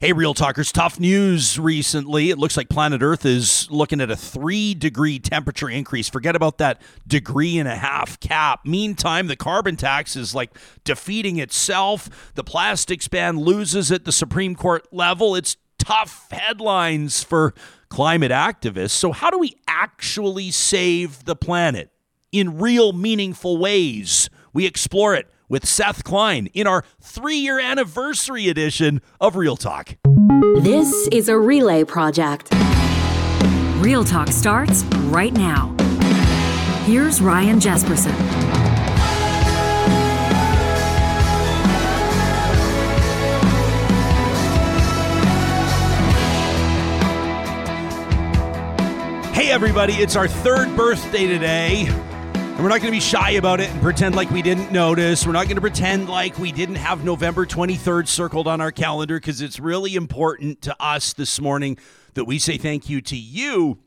Hey, Real Talkers, tough news recently. It looks like planet Earth is looking at a three degree temperature increase. Forget about that degree and a half cap. Meantime, the carbon tax is like defeating itself. The plastics ban loses at the Supreme Court level. It's tough headlines for climate activists. So, how do we actually save the planet in real, meaningful ways? We explore it with Seth Klein in our three year anniversary edition of Real Talk. This is a relay project. Real Talk starts right now. Here's Ryan Jespersen. Hey, everybody, it's our third birthday today. And we're not going to be shy about it and pretend like we didn't notice. We're not going to pretend like we didn't have November 23rd circled on our calendar because it's really important to us this morning that we say thank you to you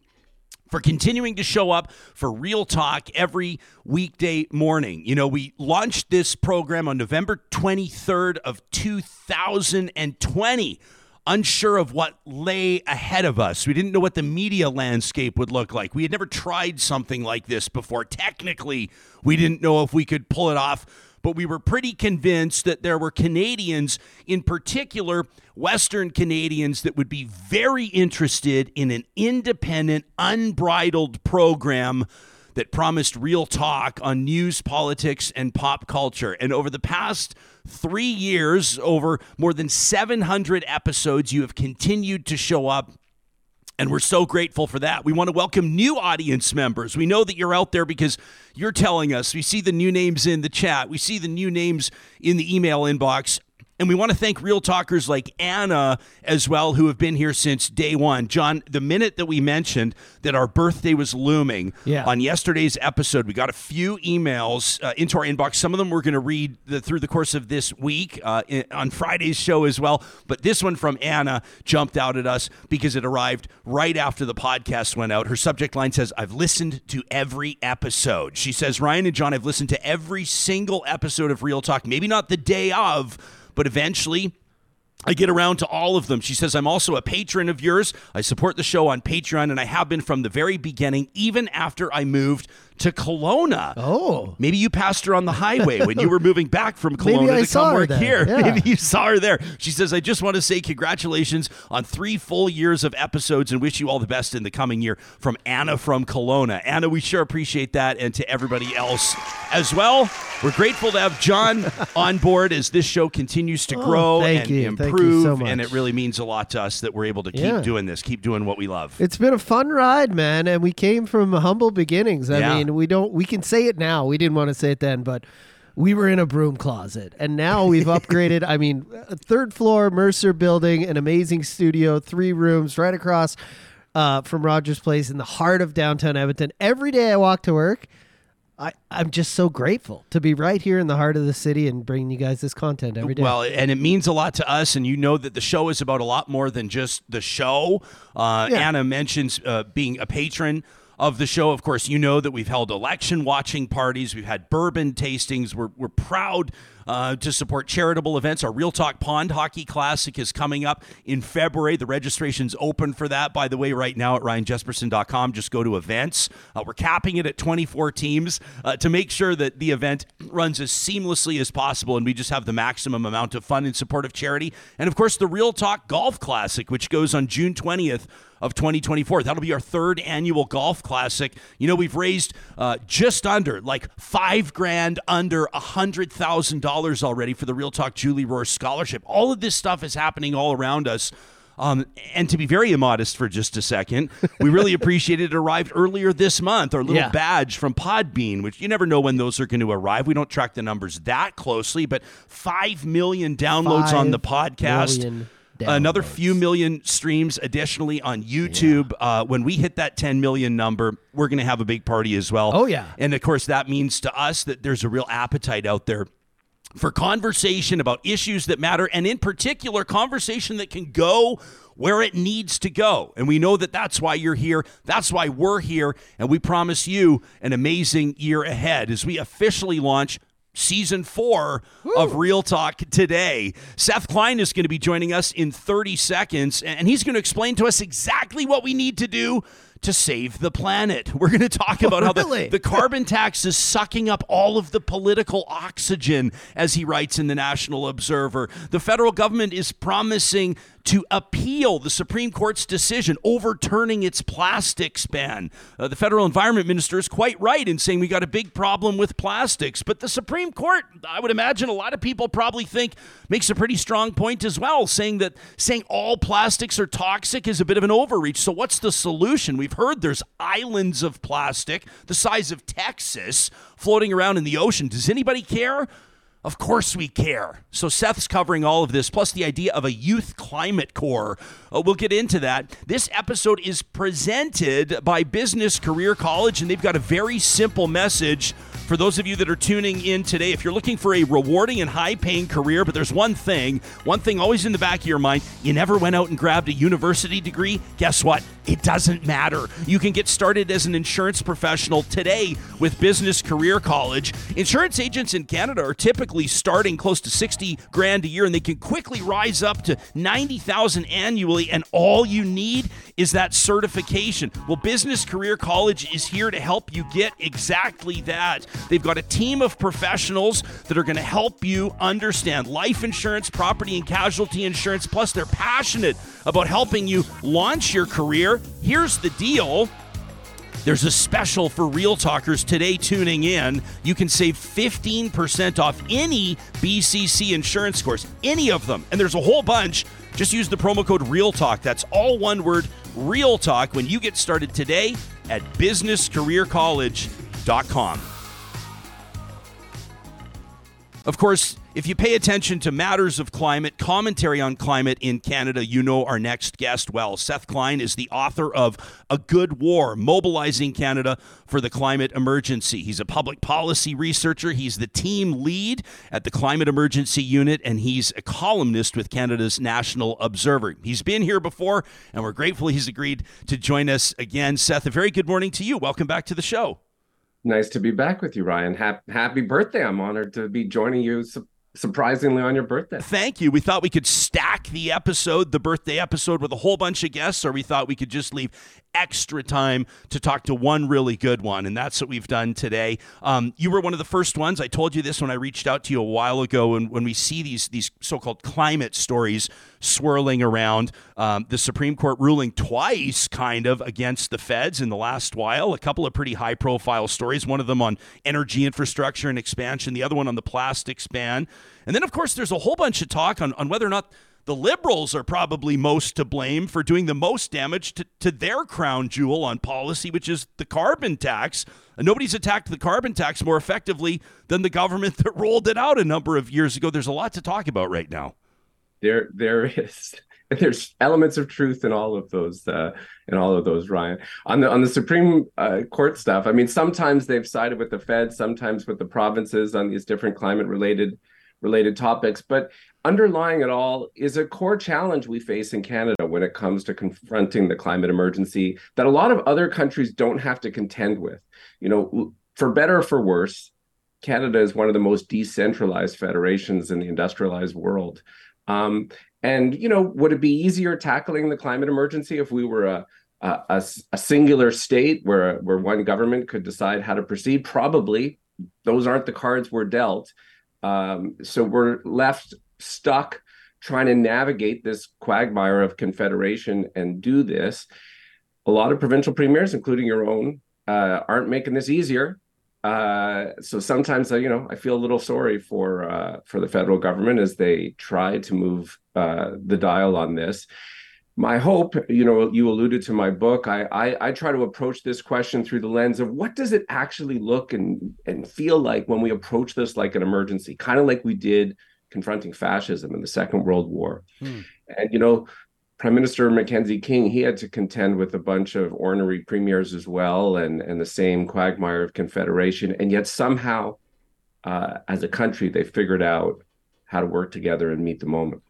for continuing to show up for Real Talk every weekday morning. You know, we launched this program on November 23rd of 2020 unsure of what lay ahead of us. We didn't know what the media landscape would look like. We had never tried something like this before. Technically, we didn't know if we could pull it off, but we were pretty convinced that there were Canadians, in particular Western Canadians, that would be very interested in an independent, unbridled program that promised real talk on news, politics, and pop culture. And over the past three years, over more than 700 episodes, you have continued to show up. And we're so grateful for that. We want to welcome new audience members. We know that you're out there because you're telling us. We see the new names in the chat, we see the new names in the email inbox. And we want to thank real talkers like Anna as well, who have been here since day one. John, the minute that we mentioned that our birthday was looming Yeah. on yesterday's episode, we got a few emails uh, into our inbox. Some of them we're going to read the, through the course of this week uh, in, on Friday's show as well. But this one from Anna jumped out at us because it arrived right after the podcast went out. Her subject line says, I've listened to every episode. She says, Ryan and John, I've listened to every single episode of Real Talk, maybe not the day of, but eventually I get around to all of them. She says, I'm also a patron of yours. I support the show on Patreon, and I have been from the very beginning, even after I moved to Kelowna. Oh. Maybe you passed her on the highway when you were moving back from Kelowna to come work there. here. Yeah. Maybe you saw her there. She says, I just want to say congratulations on three full years of episodes and wish you all the best in the coming year from Anna from Kelowna. Anna, we sure appreciate that, and to everybody else as well. We're grateful to have John on board as this show continues to Oh, grow thank and you improve. so And it really means a lot to us that we're able to keep Yeah. doing this, keep doing what we love. It's been a fun ride, man, and we came from humble beginnings. I Yeah. mean, we don't we can say it now. We didn't want to say it then, but we were in a broom closet, and now we've upgraded. I mean, a third floor Mercer building, an amazing studio, three rooms right across uh, from Rogers Place in the heart of downtown Edmonton. Every day I walk to work. I, I'm just so grateful to be right here in the heart of the city and bringing you guys this content every day. Well, and it means a lot to us, and you know that the show is about a lot more than just the show. Uh, Yeah. Anna mentions uh, being a patron of the show. Of course, you know that we've held election watching parties, we've had bourbon tastings. We're, we're proud uh, to support charitable events. Our Real Talk Pond Hockey Classic is coming up in February. The registration's open for that, by the way, right now at ryanjespersen.com. Just go to events. Uh, we're capping it at 24 teams uh, to make sure that the event runs as seamlessly as possible and we just have the maximum amount of fun in support of charity. And of course, the Real Talk Golf Classic, which goes on June 20th of 2024. That'll be our third annual golf classic. You know, we've raised uh, just under, like five grand under a hundred thousand dollars already for the Real Talk Julie Rohr Scholarship. All of this stuff is happening all around us. Um, and to be very immodest for just a second, we really appreciate it. Arrived earlier this month, our little Yeah. badge from Podbean, which you never know when those are going to arrive. We don't track the numbers that closely, but 5 million downloads on the podcast. million Another few million streams additionally on YouTube. Uh, when we hit that 10 million number, we're going to have a big party as well. Oh, yeah. And of course, that means to us that there's a real appetite out there for conversation about issues that matter, and in particular, conversation that can go where it needs to go. And we know that that's why you're here. That's why we're here. And we promise you an amazing year ahead as we officially launch season four of Real Talk today. Seth Klein is going to be joining us in 30 seconds, and he's going to explain to us exactly what we need to do to save the planet. We're going to talk oh, about how Really? the, the carbon tax is sucking up all of the political oxygen, as he writes in the National Observer. The federal government is promising to appeal the Supreme Court's decision overturning its plastics ban. Uh, the federal environment minister is quite right in saying we got a big problem with plastics, but the Supreme Court, I would imagine a lot of people probably think makes a pretty strong point as well, saying that saying all plastics are toxic is a bit of an overreach. So what's the solution? We've heard there's islands of plastic the size of Texas floating around in the ocean. Does anybody care? Of course we care. So Seth's covering all of this, plus the idea of a youth climate corps. Uh, we'll get into that. This episode is presented by Business Career College, and they've got a very simple message for those of you that are tuning in today. If you're looking for a rewarding and high paying career, but there's one thing, one thing always in the back of your mind, you never went out and grabbed a university degree. Guess what? It doesn't matter. You can get started as an insurance professional today with Business Career College. Insurance agents in Canada are typically starting close to 60 grand a year and they can quickly rise up to 90,000 annually and all you need is that certification. Well, Business Career College is here to help you get exactly that. They've got a team of professionals that are going to help you understand life insurance, property and casualty insurance, plus they're passionate about helping you launch your career. Here's the deal. There's a special for Real Talkers today tuning in. You can save 15% off any BCC insurance course, any of them. And there's a whole bunch. Just use the promo code Real Talk. That's all one word, Real Talk, when you get started today at businesscareercollege.com. Of course, if you pay attention to matters of climate, commentary on climate in Canada, you know our next guest well. Seth Klein is the author of A Good War Mobilizing Canada for the Climate Emergency. He's a public policy researcher, he's the team lead at the Climate Emergency Unit, and he's a columnist with Canada's National Observer. He's been here before, and we're grateful he's agreed to join us again. Seth, a very good morning to you. Welcome back to the show. Nice to be back with you, Ryan. Hap- happy birthday. I'm honored to be joining you surprisingly on your birthday. Thank you. We thought we could stack the episode, the birthday episode, with a whole bunch of guests, or we thought we could just leave extra time to talk to one really good one. And that's what we've done today. Um, you were one of the first ones. I told you this when I reached out to you a while ago. And when we see these, these so called climate stories swirling around, um, the Supreme Court ruling twice, kind of, against the feds in the last while, a couple of pretty high profile stories, one of them on energy infrastructure and expansion, the other one on the plastics ban. And then, of course, there's a whole bunch of talk on, on whether or not the liberals are probably most to blame for doing the most damage to, to their crown jewel on policy, which is the carbon tax. Nobody's attacked the carbon tax more effectively than the government that rolled it out a number of years ago. There's a lot to talk about right now. There, there is. There's elements of truth in all of those, uh, in all of those, Ryan. On the on the Supreme uh, Court stuff, I mean, sometimes they've sided with the Fed, sometimes with the provinces on these different climate related related topics. But underlying it all is a core challenge we face in Canada when it comes to confronting the climate emergency that a lot of other countries don't have to contend with. You know, for better or for worse, Canada is one of the most decentralized federations in the industrialized world. Um, and you know, would it be easier tackling the climate emergency if we were a a, a, singular state where where one government could decide how to proceed? Probably. Those aren't the cards we're dealt. Um, so we're left stuck trying to navigate this quagmire of confederation and do this. A lot of provincial premiers, including your own, uh, aren't making this easier. Uh, so sometimes, uh, you know, I feel a little sorry for uh, for the federal government as they try to move uh, the dial on this. My hope, you know, you alluded to my book. I, I I try to approach this question through the lens of what does it actually look and and feel like when we approach this like an emergency, kind of like we did confronting fascism in the Second World War. Hmm. And you know, Prime Minister Mackenzie King, he had to contend with a bunch of ornery premiers as well, and and the same quagmire of confederation. And yet somehow, uh, as a country, they figured out how to work together and meet the moment.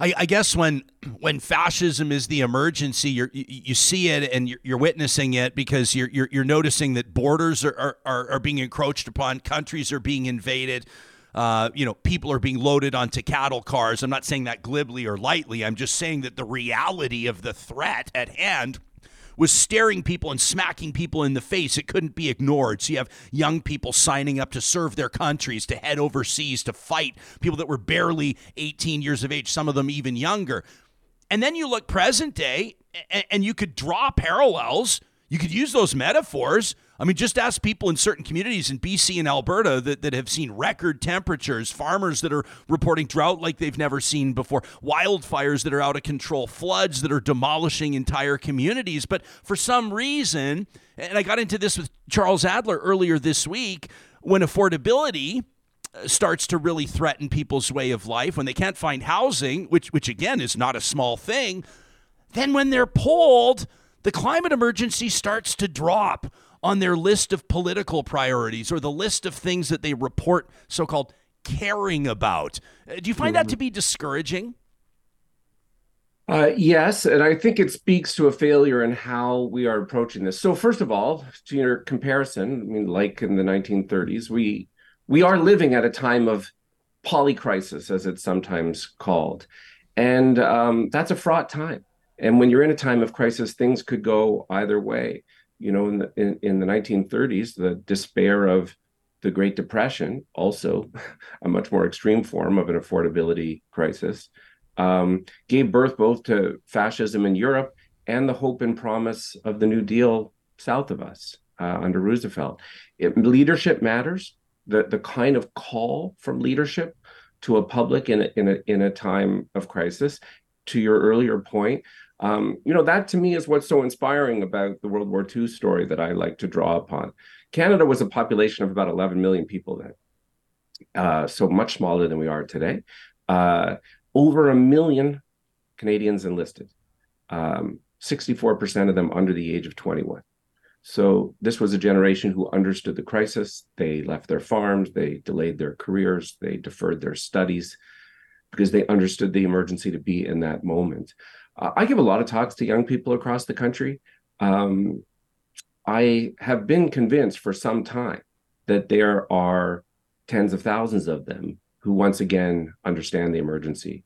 I, I, guess when when fascism is the emergency, you you see it and you're, you're witnessing it because you're, you're, you're noticing that borders are, are, are being encroached upon, countries are being invaded. Uh, you know, people are being loaded onto cattle cars. I'm not saying that glibly or lightly. I'm just saying that the reality of the threat at hand was staring people and smacking people in the face. It couldn't be ignored. So you have young people signing up to serve their countries, to head overseas, to fight, people that were barely 18 years of age, some of them even younger. And then you look present day, and you could draw parallels. You could use those metaphors I mean, just ask people in certain communities in BC and Alberta that, that have seen record temperatures, farmers that are reporting drought like they've never seen before, wildfires that are out of control, floods that are demolishing entire communities. But for some reason, and I got into this with Charles Adler earlier this week, when affordability uh, starts to really threaten people's way of life, when they can't find housing, which which again is not a small thing, then when they're polled, the climate emergency starts to drop on their list of political priorities or the list of things that they report so called caring about. Uh, do you find that to be discouraging? Uh, yes, and I think it speaks to a failure in how we are approaching this. So, first of all, to your comparison, I mean, like in the 1930s, we we are living at a time of polycrisis, as it's sometimes called, and um, that's a fraught time. And when you're in a time of crisis, things could go either way you know, in the in, in the 1930s, the despair of the Great Depression, also a much more extreme form of an affordability crisis, um, gave birth both to fascism in Europe and the hope and promise of the New Deal south of us uh, under Roosevelt. It, leadership matters. The the kind of call from leadership to a public in a, in a in a time of crisis. To your earlier point, um, you know, that to me is what's so inspiring about the World War II story that I like to draw upon. Canada was a population of about 11 million people then, uh, so much smaller than we are today. Uh, over a million Canadians enlisted, um, 64% of them under the age of 21. So this was a generation who understood the crisis. They left their farms, they delayed their careers, they deferred their studies because they understood the emergency to be in that moment. Uh, I give a lot of talks to young people across the country. Um, I have been convinced for some time that there are tens of thousands of them who once again understand the emergency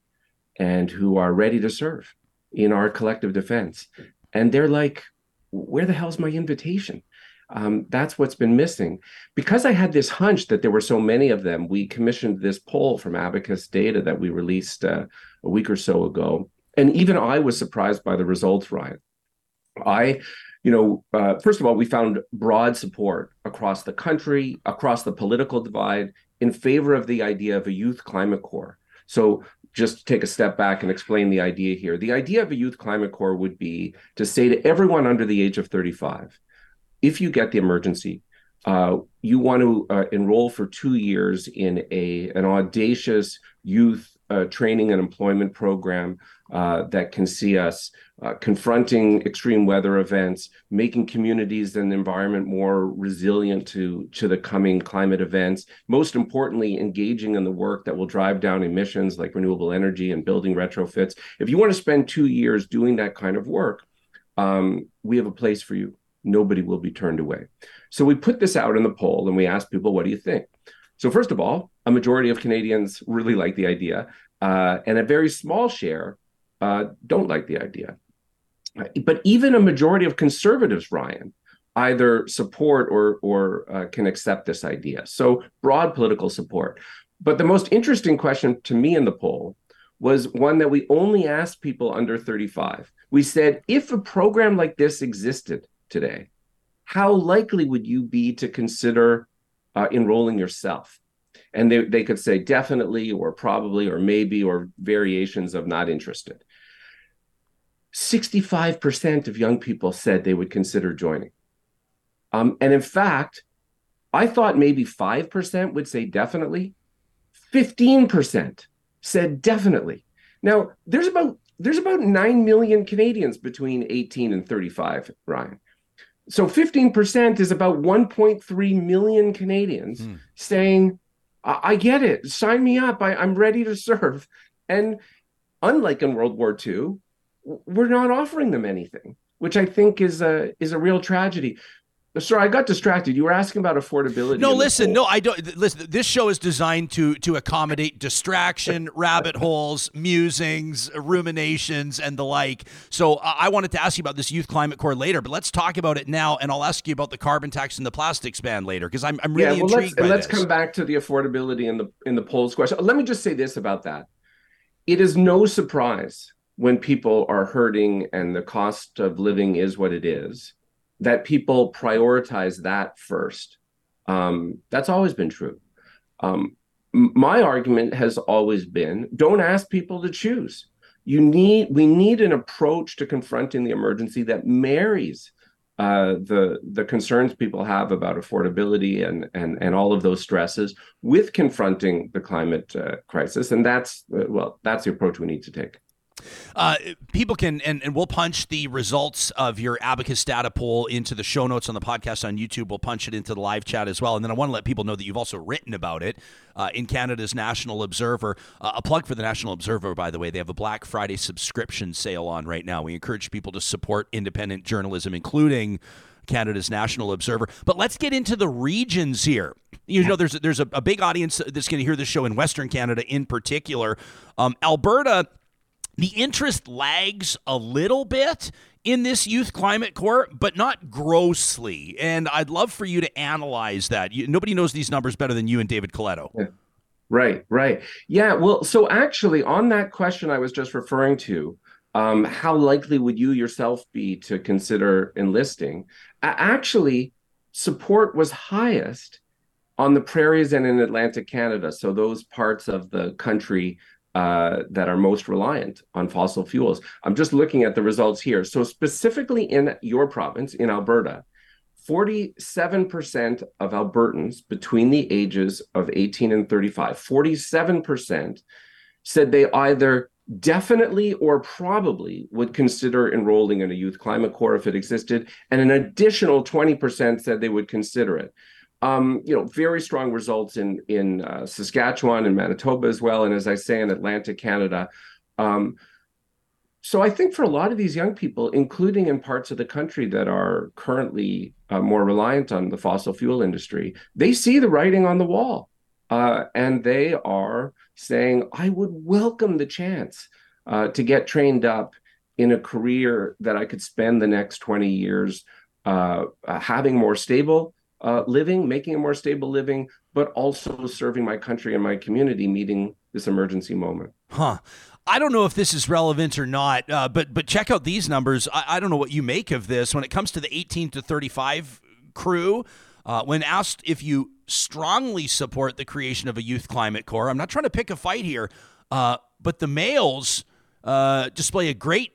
and who are ready to serve in our collective defense. And they're like, where the hell's my invitation? Um, that's what's been missing. Because I had this hunch that there were so many of them, we commissioned this poll from Abacus Data that we released uh, a week or so ago and even I was surprised by the results, Ryan. I, you know, uh, first of all, we found broad support across the country, across the political divide, in favor of the idea of a youth climate corps. So, just to take a step back and explain the idea here. The idea of a youth climate corps would be to say to everyone under the age of 35, if you get the emergency, uh, you want to uh, enroll for two years in a an audacious youth training and employment program uh, that can see us uh, confronting extreme weather events, making communities and the environment more resilient to, to the coming climate events. Most importantly, engaging in the work that will drive down emissions like renewable energy and building retrofits. If you want to spend two years doing that kind of work, um, we have a place for you. Nobody will be turned away. So we put this out in the poll and we asked people, what do you think? So, first of all, a majority of Canadians really like the idea, uh, and a very small share uh, don't like the idea. But even a majority of conservatives, Ryan, either support or or uh, can accept this idea. So broad political support. But the most interesting question to me in the poll was one that we only asked people under 35. We said, if a program like this existed today, how likely would you be to consider uh, enrolling yourself? And they, they could say definitely or probably or maybe or variations of not interested. 65% of young people said they would consider joining. Um, and in fact, I thought maybe 5% would say definitely. 15% said definitely. Now, there's about there's about 9 million Canadians between 18 and 35, Ryan. So 15% is about 1.3 million Canadians hmm. saying, I-, I, get it. Sign me up. I- I'm ready to serve. And unlike in World War II, we're not offering them anything, which I think is a is a real tragedy. Sorry, I got distracted. You were asking about affordability. No, listen, no, I don't. Listen, this show is designed to to accommodate distraction, rabbit holes, musings, ruminations, and the like. So I wanted to ask you about this youth climate corps later, but let's talk about it now, and I'll ask you about the carbon tax and the plastics ban later because I'm I'm really yeah, well, intrigued let's, let's this. come back to the affordability in the in the polls question. Let me just say this about that: it is no surprise when people are hurting and the cost of living is what it is that people prioritize that first. Um, that's always been true. Um, my argument has always been don't ask people to choose. You need we need an approach to confronting the emergency that marries uh, the the concerns people have about affordability and and and all of those stresses with confronting the climate uh, crisis, and that's uh, well that's the approach we need to take. Uh, people can, and, and we'll punch the results of your Abacus data poll into the show notes on the podcast on YouTube. We'll punch it into the live chat as well. And then I want to let people know that you've also written about it uh, in Canada's National Observer. Uh, a plug for the National Observer, by the way. They have a Black Friday subscription sale on right now. We encourage people to support independent journalism, including. Canada's National Observer. But let's get into the regions here. You know, there's there's a, a big audience that's going to hear this show in Western Canada, in particular. Um, Alberta the interest lags a little bit in this youth climate corps, but not grossly. And I'd love for you to analyze that. You, nobody knows these numbers better than you and David Coletto. Yeah. Right, right. Yeah, well, so actually, on that question I was just referring to, um, how likely would you yourself be to consider enlisting? Actually, support was highest on the prairies and in Atlantic Canada. So, those parts of the country uh, that are most reliant on fossil fuels. I'm just looking at the results here. So, specifically in your province, in Alberta, 47% of Albertans between the ages of 18 and 35, 47% said they either definitely or probably would consider enrolling in a youth climate corps if it existed. And an additional 20% said they would consider it. Um, you know, very strong results in in uh, Saskatchewan and Manitoba as well, and as I say in Atlantic Canada. Um, so I think for a lot of these young people, including in parts of the country that are currently uh, more reliant on the fossil fuel industry, they see the writing on the wall, uh, and they are saying, "I would welcome the chance uh, to get trained up in a career that I could spend the next twenty years uh, uh, having more stable." Uh, living, making a more stable living, but also serving my country and my community, meeting this emergency moment. Huh. I don't know if this is relevant or not, uh, but but check out these numbers. I, I, don't know what you make of this when it comes to the 18 to 35 crew. Uh, when asked if you strongly support the creation of a youth climate corps, I'm not trying to pick a fight here, uh, but the males uh, display a great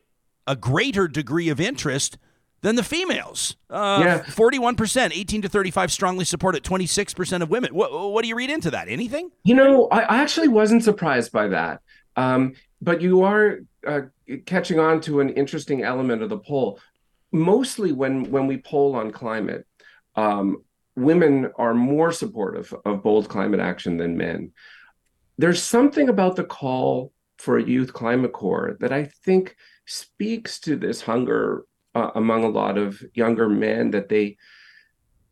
a greater degree of interest than the females. Uh, yeah. 41%, 18 to 35 strongly support it, 26% of women. What, what do you read into that? Anything? You know, I actually wasn't surprised by that. Um, but you are uh, catching on to an interesting element of the poll. Mostly when, when we poll on climate, um, women are more supportive of bold climate action than men. There's something about the call for a youth climate corps that I think speaks to this hunger uh, among a lot of younger men that they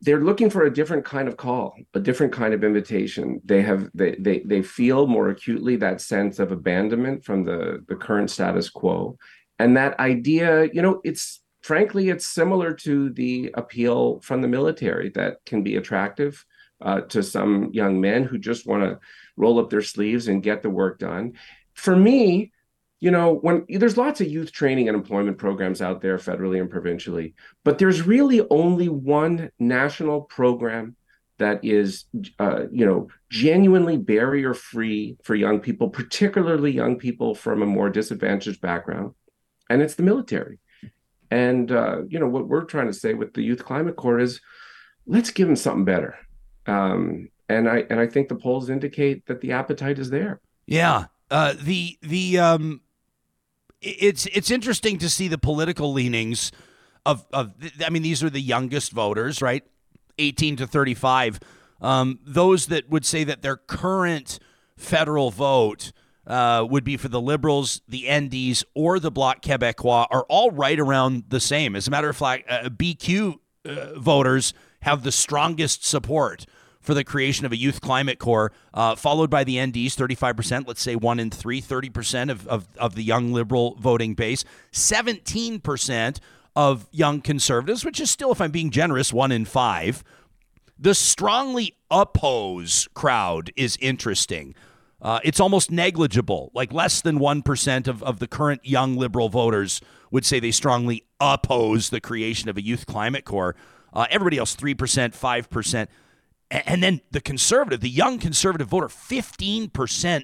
they're looking for a different kind of call a different kind of invitation. They have they they, they feel more acutely that sense of abandonment from the the current status quo. And that idea you know it's frankly it's similar to the appeal from the military that can be attractive uh, to some young men who just want to roll up their sleeves and get the work done. For me you know when there's lots of youth training and employment programs out there federally and provincially but there's really only one national program that is uh, you know genuinely barrier free for young people particularly young people from a more disadvantaged background and it's the military. And uh, you know what we're trying to say with the youth climate corps is let's give them something better. Um, and i and i think the polls indicate that the appetite is there. Yeah. Uh, the the um, it's it's interesting to see the political leanings of of I mean these are the youngest voters, right? 18 to 35. Um, those that would say that their current federal vote uh, would be for the Liberals, the NDs, or the Bloc Québécois are all right around the same. As a matter of fact, uh, BQ uh, voters have the strongest support for the creation of a youth climate corps, uh, followed by the NDs, 35%, let's say one in three, 30% of, of, of the young liberal voting base, 17% of young conservatives, which is still, if I'm being generous, one in five. The strongly oppose crowd is interesting. Uh, it's almost negligible. Like less than 1% of, of the current young liberal voters would say they strongly oppose the creation of a youth climate corps. Uh, everybody else, 3%, 5%. And then the conservative, the young conservative voter, 15%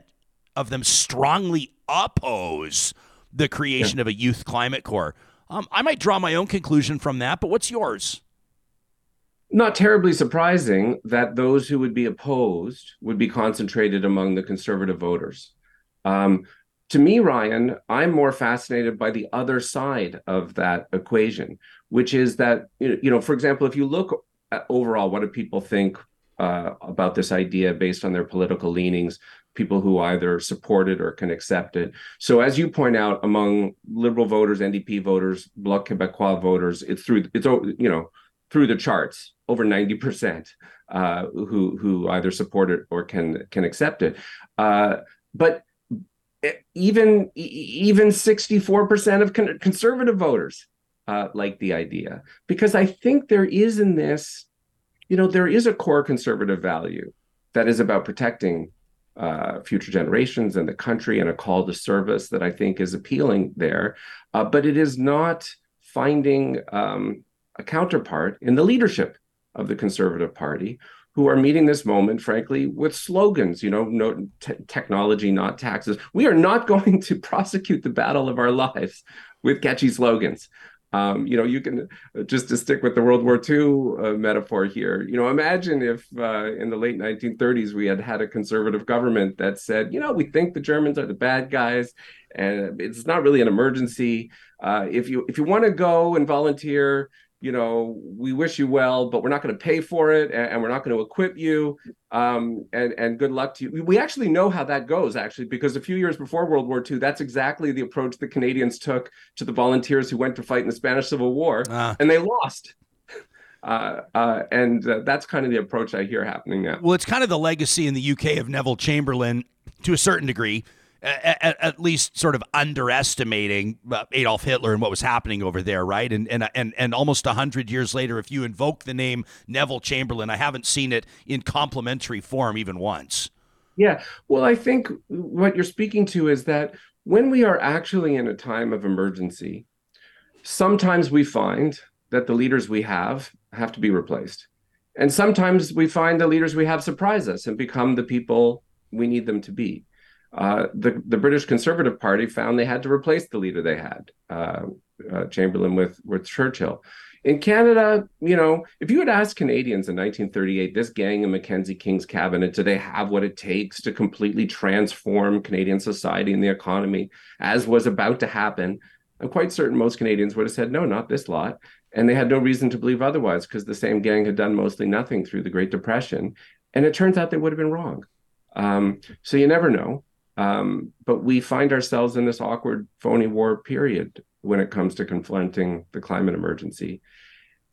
of them strongly oppose the creation yeah. of a youth climate corps. Um, I might draw my own conclusion from that, but what's yours? Not terribly surprising that those who would be opposed would be concentrated among the conservative voters. Um, to me, Ryan, I'm more fascinated by the other side of that equation, which is that, you know, for example, if you look overall, what do people think uh, about this idea based on their political leanings, people who either support it or can accept it. So, as you point out, among Liberal voters, NDP voters, Bloc Québécois voters, it's through it's you know through the charts over ninety percent uh, who who either support it or can can accept it. Uh, but even even sixty four percent of con- conservative voters uh, like the idea because I think there is in this you know, there is a core conservative value that is about protecting uh, future generations and the country and a call to service that I think is appealing there. Uh, but it is not finding um, a counterpart in the leadership of the Conservative Party who are meeting this moment, frankly, with slogans, you know, no t- technology, not taxes. We are not going to prosecute the battle of our lives with catchy slogans. Um, you know, you can uh, just to stick with the World War II uh, metaphor here. You know, imagine if uh, in the late 1930s we had had a conservative government that said, you know, we think the Germans are the bad guys, and it's not really an emergency. Uh, if you if you want to go and volunteer, you know, we wish you well, but we're not going to pay for it, and, and we're not going to equip you. Um, and and good luck to you. We actually know how that goes, actually, because a few years before World War II, that's exactly the approach the Canadians took to the volunteers who went to fight in the Spanish Civil War, ah. and they lost. Uh, uh, and uh, that's kind of the approach I hear happening now. Well, it's kind of the legacy in the UK of Neville Chamberlain to a certain degree at, at, least sort of underestimating uh, Adolf Hitler and what was happening over there, right? And and and and almost hundred years later, if you invoke the name Neville Chamberlain, I haven't seen it in complimentary form even once. Yeah, well, I think what you're speaking to is that when we are actually in a time of emergency, sometimes we find that the leaders we have have to be replaced. And sometimes we find the leaders we have surprise us and become the people we need them to be uh, the the British Conservative Party found they had to replace the leader they had, uh, uh, Chamberlain, with with Churchill. In Canada, you know, if you had asked Canadians in 1938, this gang in Mackenzie King's cabinet, do they have what it takes to completely transform Canadian society and the economy, as was about to happen? I'm quite certain most Canadians would have said, no, not this lot. And they had no reason to believe otherwise because the same gang had done mostly nothing through the Great Depression. And it turns out they would have been wrong. Um, so you never know. Um, but we find ourselves in this awkward, phony war period when it comes to confronting the climate emergency.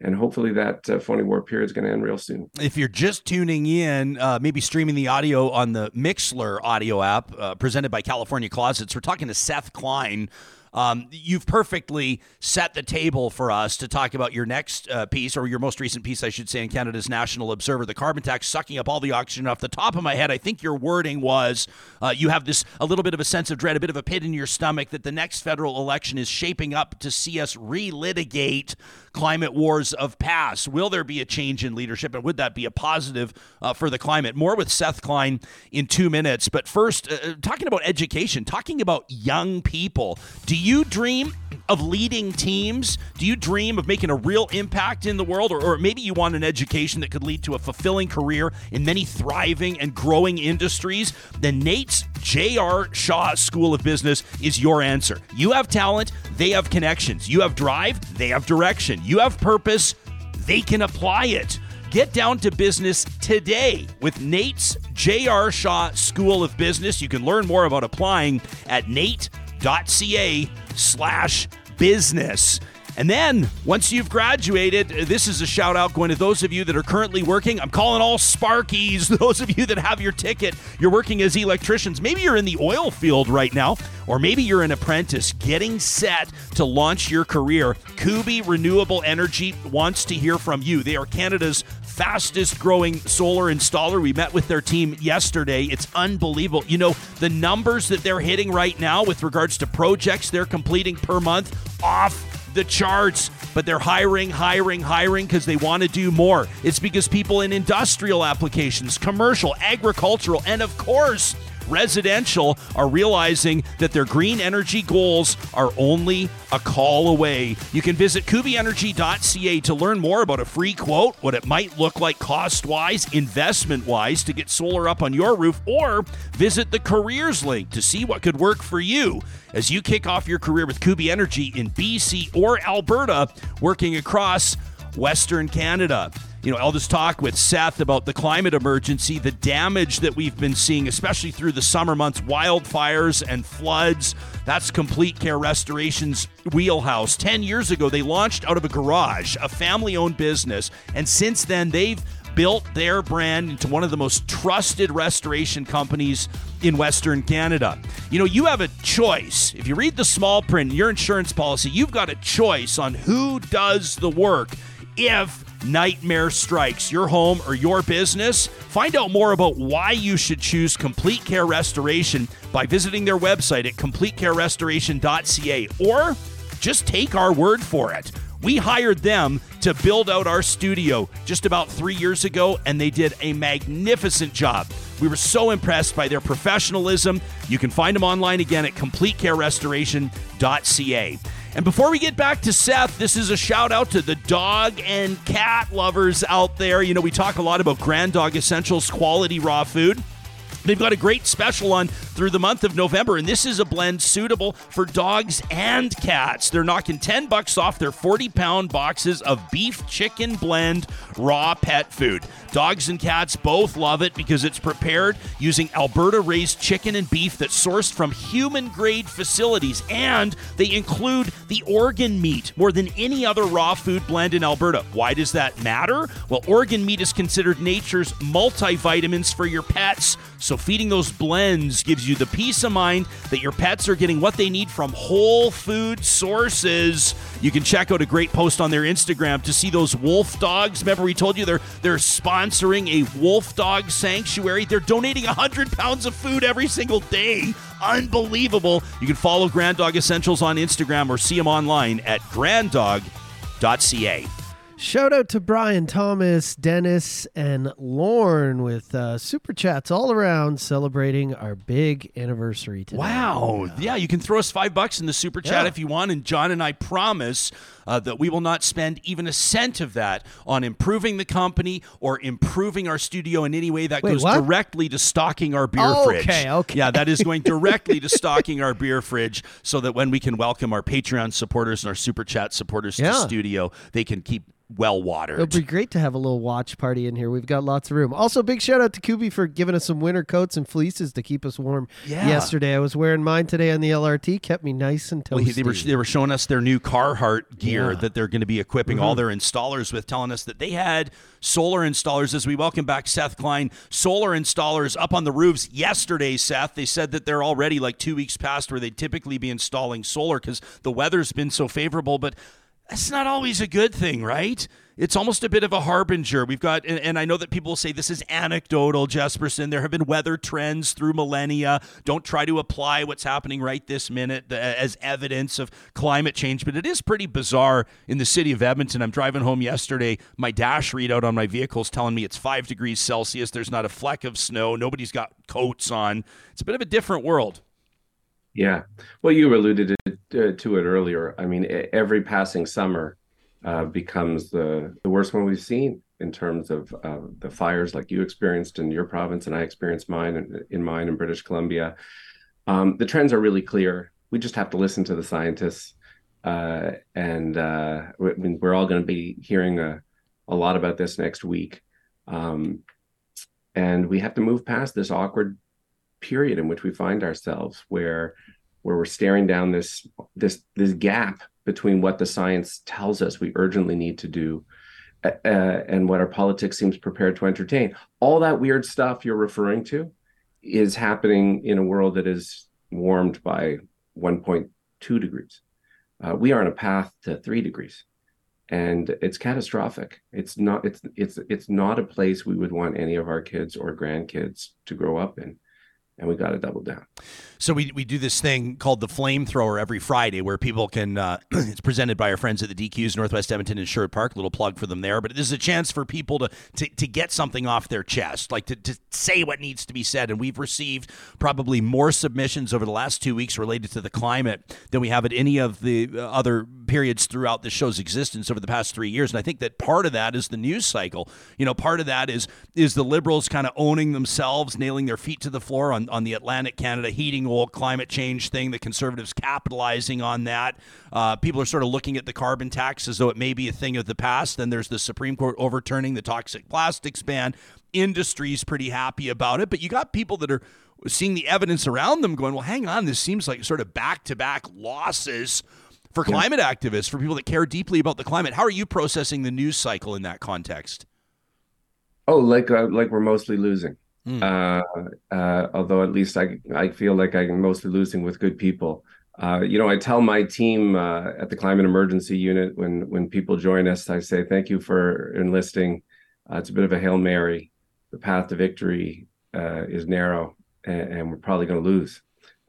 And hopefully that uh, phony war period is going to end real soon. If you're just tuning in, uh, maybe streaming the audio on the Mixler audio app uh, presented by California Closets, we're talking to Seth Klein um, you've perfectly set the table for us to talk about your next uh, piece, or your most recent piece, I should say, in Canada's National Observer, the carbon tax sucking up all the oxygen. Off the top of my head, I think your wording was uh, you have this a little bit of a sense of dread, a bit of a pit in your stomach that the next federal election is shaping up to see us relitigate climate wars of past. Will there be a change in leadership, and would that be a positive uh, for the climate? More with Seth Klein in two minutes. But first, uh, uh, talking about education, talking about young people. Do you dream of leading teams? Do you dream of making a real impact in the world? Or, or, maybe you want an education that could lead to a fulfilling career in many thriving and growing industries? Then NAIT's J.R. Shaw School of Business is your answer. You have talent, they have connections. You have drive, they have direction. You have purpose, they can apply it. Get down to business today with NAIT's J.R. Shaw School of Business. You can learn more about applying at nait.ca slash business. And then, once you've graduated, this is a shout out going to those of you that are currently working. I'm calling all Sparkies, those of you that have your ticket. You're working as electricians. Maybe you're in the oil field right now, or maybe you're an apprentice getting set to launch your career. Kuby Renewable Energy wants to hear from you. They are Canada's fastest growing solar installer. We met with their team yesterday. It's unbelievable. You know, the numbers that they're hitting right now with regards to projects they're completing per month off the charts, but they're hiring, hiring, hiring because they want to do more. It's because people in industrial applications, commercial, agricultural, and of course, residential are realizing that their green energy goals are only a call away. You can visit kubyenergy.ca to learn more about a free quote, what it might look like cost wise, investment wise to get solar up on your roof, or visit the careers link to see what could work for you as you kick off your career with Kuby Energy in BC or Alberta, working across Western Canada you know, I'll just talk with Seth about the climate emergency, the damage that we've been seeing, especially through the summer months, wildfires and floods. That's Complete Care Restoration's wheelhouse. 10 years ago, they launched out of a garage, a family owned business. And since then, they've built their brand into one of the most trusted restoration companies in Western Canada. You know, you have a choice. If you read the small print in your insurance policy, you've got a choice on who does the work if nightmare strikes your home or your business. Find out more about why you should choose Complete Care Restoration by visiting their website at completecarerestoration.ca or just take our word for it. We hired them to build out our studio just about three years ago, and they did a magnificent job. We were so impressed by their professionalism. You can find them online again at completecarerestoration.ca. And before we get back to Seth, this is a shout out to the dog and cat lovers out there. You know, we talk a lot about Grand Dog Essentials quality raw food. They've got a great special on through the month of November, and this is a blend suitable for dogs and cats. They're knocking 10 bucks off their 40 pound boxes of beef chicken blend raw pet food. Dogs and cats both love it because it's prepared using Alberta raised chicken and beef that's sourced from human grade facilities, and they include the organ meat more than any other raw food blend in Alberta. Why does that matter? Well, organ meat is considered nature's multivitamins for your pets. So feeding those blends gives you the peace of mind that your pets are getting what they need from whole food sources. You can check out a great post on their Instagram to see those wolf dogs. Remember, we told you they're they're sponsoring a wolf dog sanctuary. They're donating 100 pounds of food every single day. Unbelievable. You can follow Grand Dog Essentials on Instagram or see them online at granddog.ca. Shout out to Brian Thomas, Dennis, and Lorne with uh, super chats all around celebrating our big anniversary today. Wow. Yeah, you can throw us five bucks in the super chat Yeah. if you want. And John and I promise uh, that we will not spend even a cent of that on improving the company or improving our studio in any way. That Wait, goes what? directly to stocking our beer Okay, fridge. okay. Okay. Yeah, that is going directly to stocking our beer fridge so that when we can welcome our Patreon supporters and our super chat supporters to the studio, they can keep well watered. It'd be great to have a little watch party in here. We've got lots of room. Also, big shout out to Kuby for giving us some winter coats and fleeces to keep us warm. Yeah. Yesterday, I was wearing mine today on the LRT. Kept me nice and Well, toasty. they were they were showing us their new Carhartt gear Yeah. Mm-hmm. that they're going to be equipping all their installers with, telling us that they had solar installers. As we welcome back Seth Klein, solar installers up on the roofs yesterday. Seth, they said that they're already like two weeks past where they'd typically be installing solar because the weather's been so favorable, but. That's not always a good thing, right? It's almost a bit of a harbinger. We've got, and, and I know that people will say this is anecdotal, Jespersen. There have been weather trends through millennia. Don't try to apply what's happening right this minute as evidence of climate change, but it is pretty bizarre in the city of Edmonton. I'm driving home yesterday. My dash readout on my vehicle is telling me it's five degrees Celsius. There's not a fleck of snow. Nobody's got coats on. It's a bit of a different world. Yeah. Well, you alluded to, uh, to it earlier. I mean, every passing summer uh, becomes the, the worst one we've seen in terms of uh, the fires like you experienced in your province and I experienced mine in, in mine in British Columbia. Um, the trends are really clear. We just have to listen to the scientists. Uh, and uh, I mean, we're all going to be hearing a, a lot about this next week. Um, and we have to move past this awkward period in which we find ourselves where where we're staring down this this this gap between what the science tells us we urgently need to do uh, and what our politics seems prepared to entertain. All that weird stuff you're referring to is happening in a world that is warmed by 1.2 degrees. Uh, we are on a path to 3 degrees and it's catastrophic. It's not it's it's it's not a place we would want any of our kids or grandkids to grow up in and we got to double down. So we, we do this thing called the flamethrower every Friday where people can, uh, it's presented by our friends at the DQs, Northwest Edmonton and Sherwood Park, little plug for them there. But this is a chance for people to, to, to get something off their chest, like to, to say what needs to be said. And we've received probably more submissions over the last two weeks related to the climate than we have at any of the uh, other periods throughout the show's existence over the past three years. And I think that part of that is the news cycle. You know, part of that is, is the liberals kind of owning themselves, nailing their feet to the floor on on the Atlantic Canada heating oil climate change thing. The conservatives capitalizing on that. Uh, people are sort of looking at the carbon tax as though it may be a thing of the past. Then there's the Supreme Court overturning the toxic plastics ban. Industry's pretty happy about it, but you got people that are seeing the evidence around them going, well, hang on, this seems like sort of back to back losses for climate yeah. activists, for people that care deeply about the climate. How are you processing the news cycle in that context? Oh, like uh, like we're mostly losing. Mm. Uh, uh, although at least I I feel like I'm mostly losing with good people. Uh, you know, I tell my team uh, at the Climate Emergency Unit when when people join us, I say thank you for enlisting. Uh, it's a bit of a hail mary. The path to victory uh, is narrow, and, and we're probably going to lose.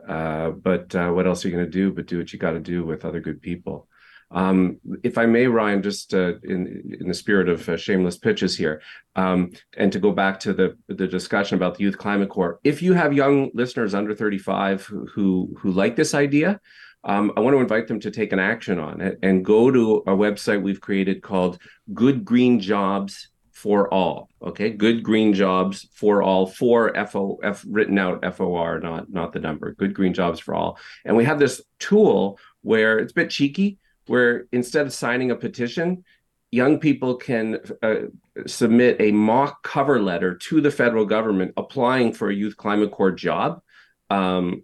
but what else are you going to do? But do what you got to do with other good people. Um, if I may, Ryan, just uh, in in the spirit of uh, shameless pitches here, um, and to go back to the the discussion about the Youth Climate Corps, if you have young listeners under 35 who who, like this idea, um, I want to invite them to take an action on it and go to a website we've created called Good Green Jobs for All. Okay, Good Green Jobs for All, for F O F written out F O R, not not the number. Good Green Jobs for All, and we have this tool where it's a bit cheeky where instead of signing a petition, young people can uh, submit a mock cover letter to the federal government applying for a youth climate corps job. Um,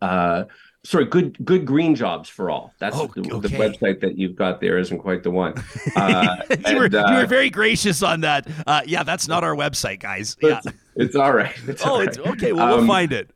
uh, sorry, good good green jobs for all. That's oh, the, okay. the, website that you've got there isn't quite the one. Uh, you, and, were, uh, you, were, very gracious on that. Uh, yeah, that's not our website, guys. Yeah, it's, it's all right. It's oh, all right. It's, okay. Well, um, we'll find it.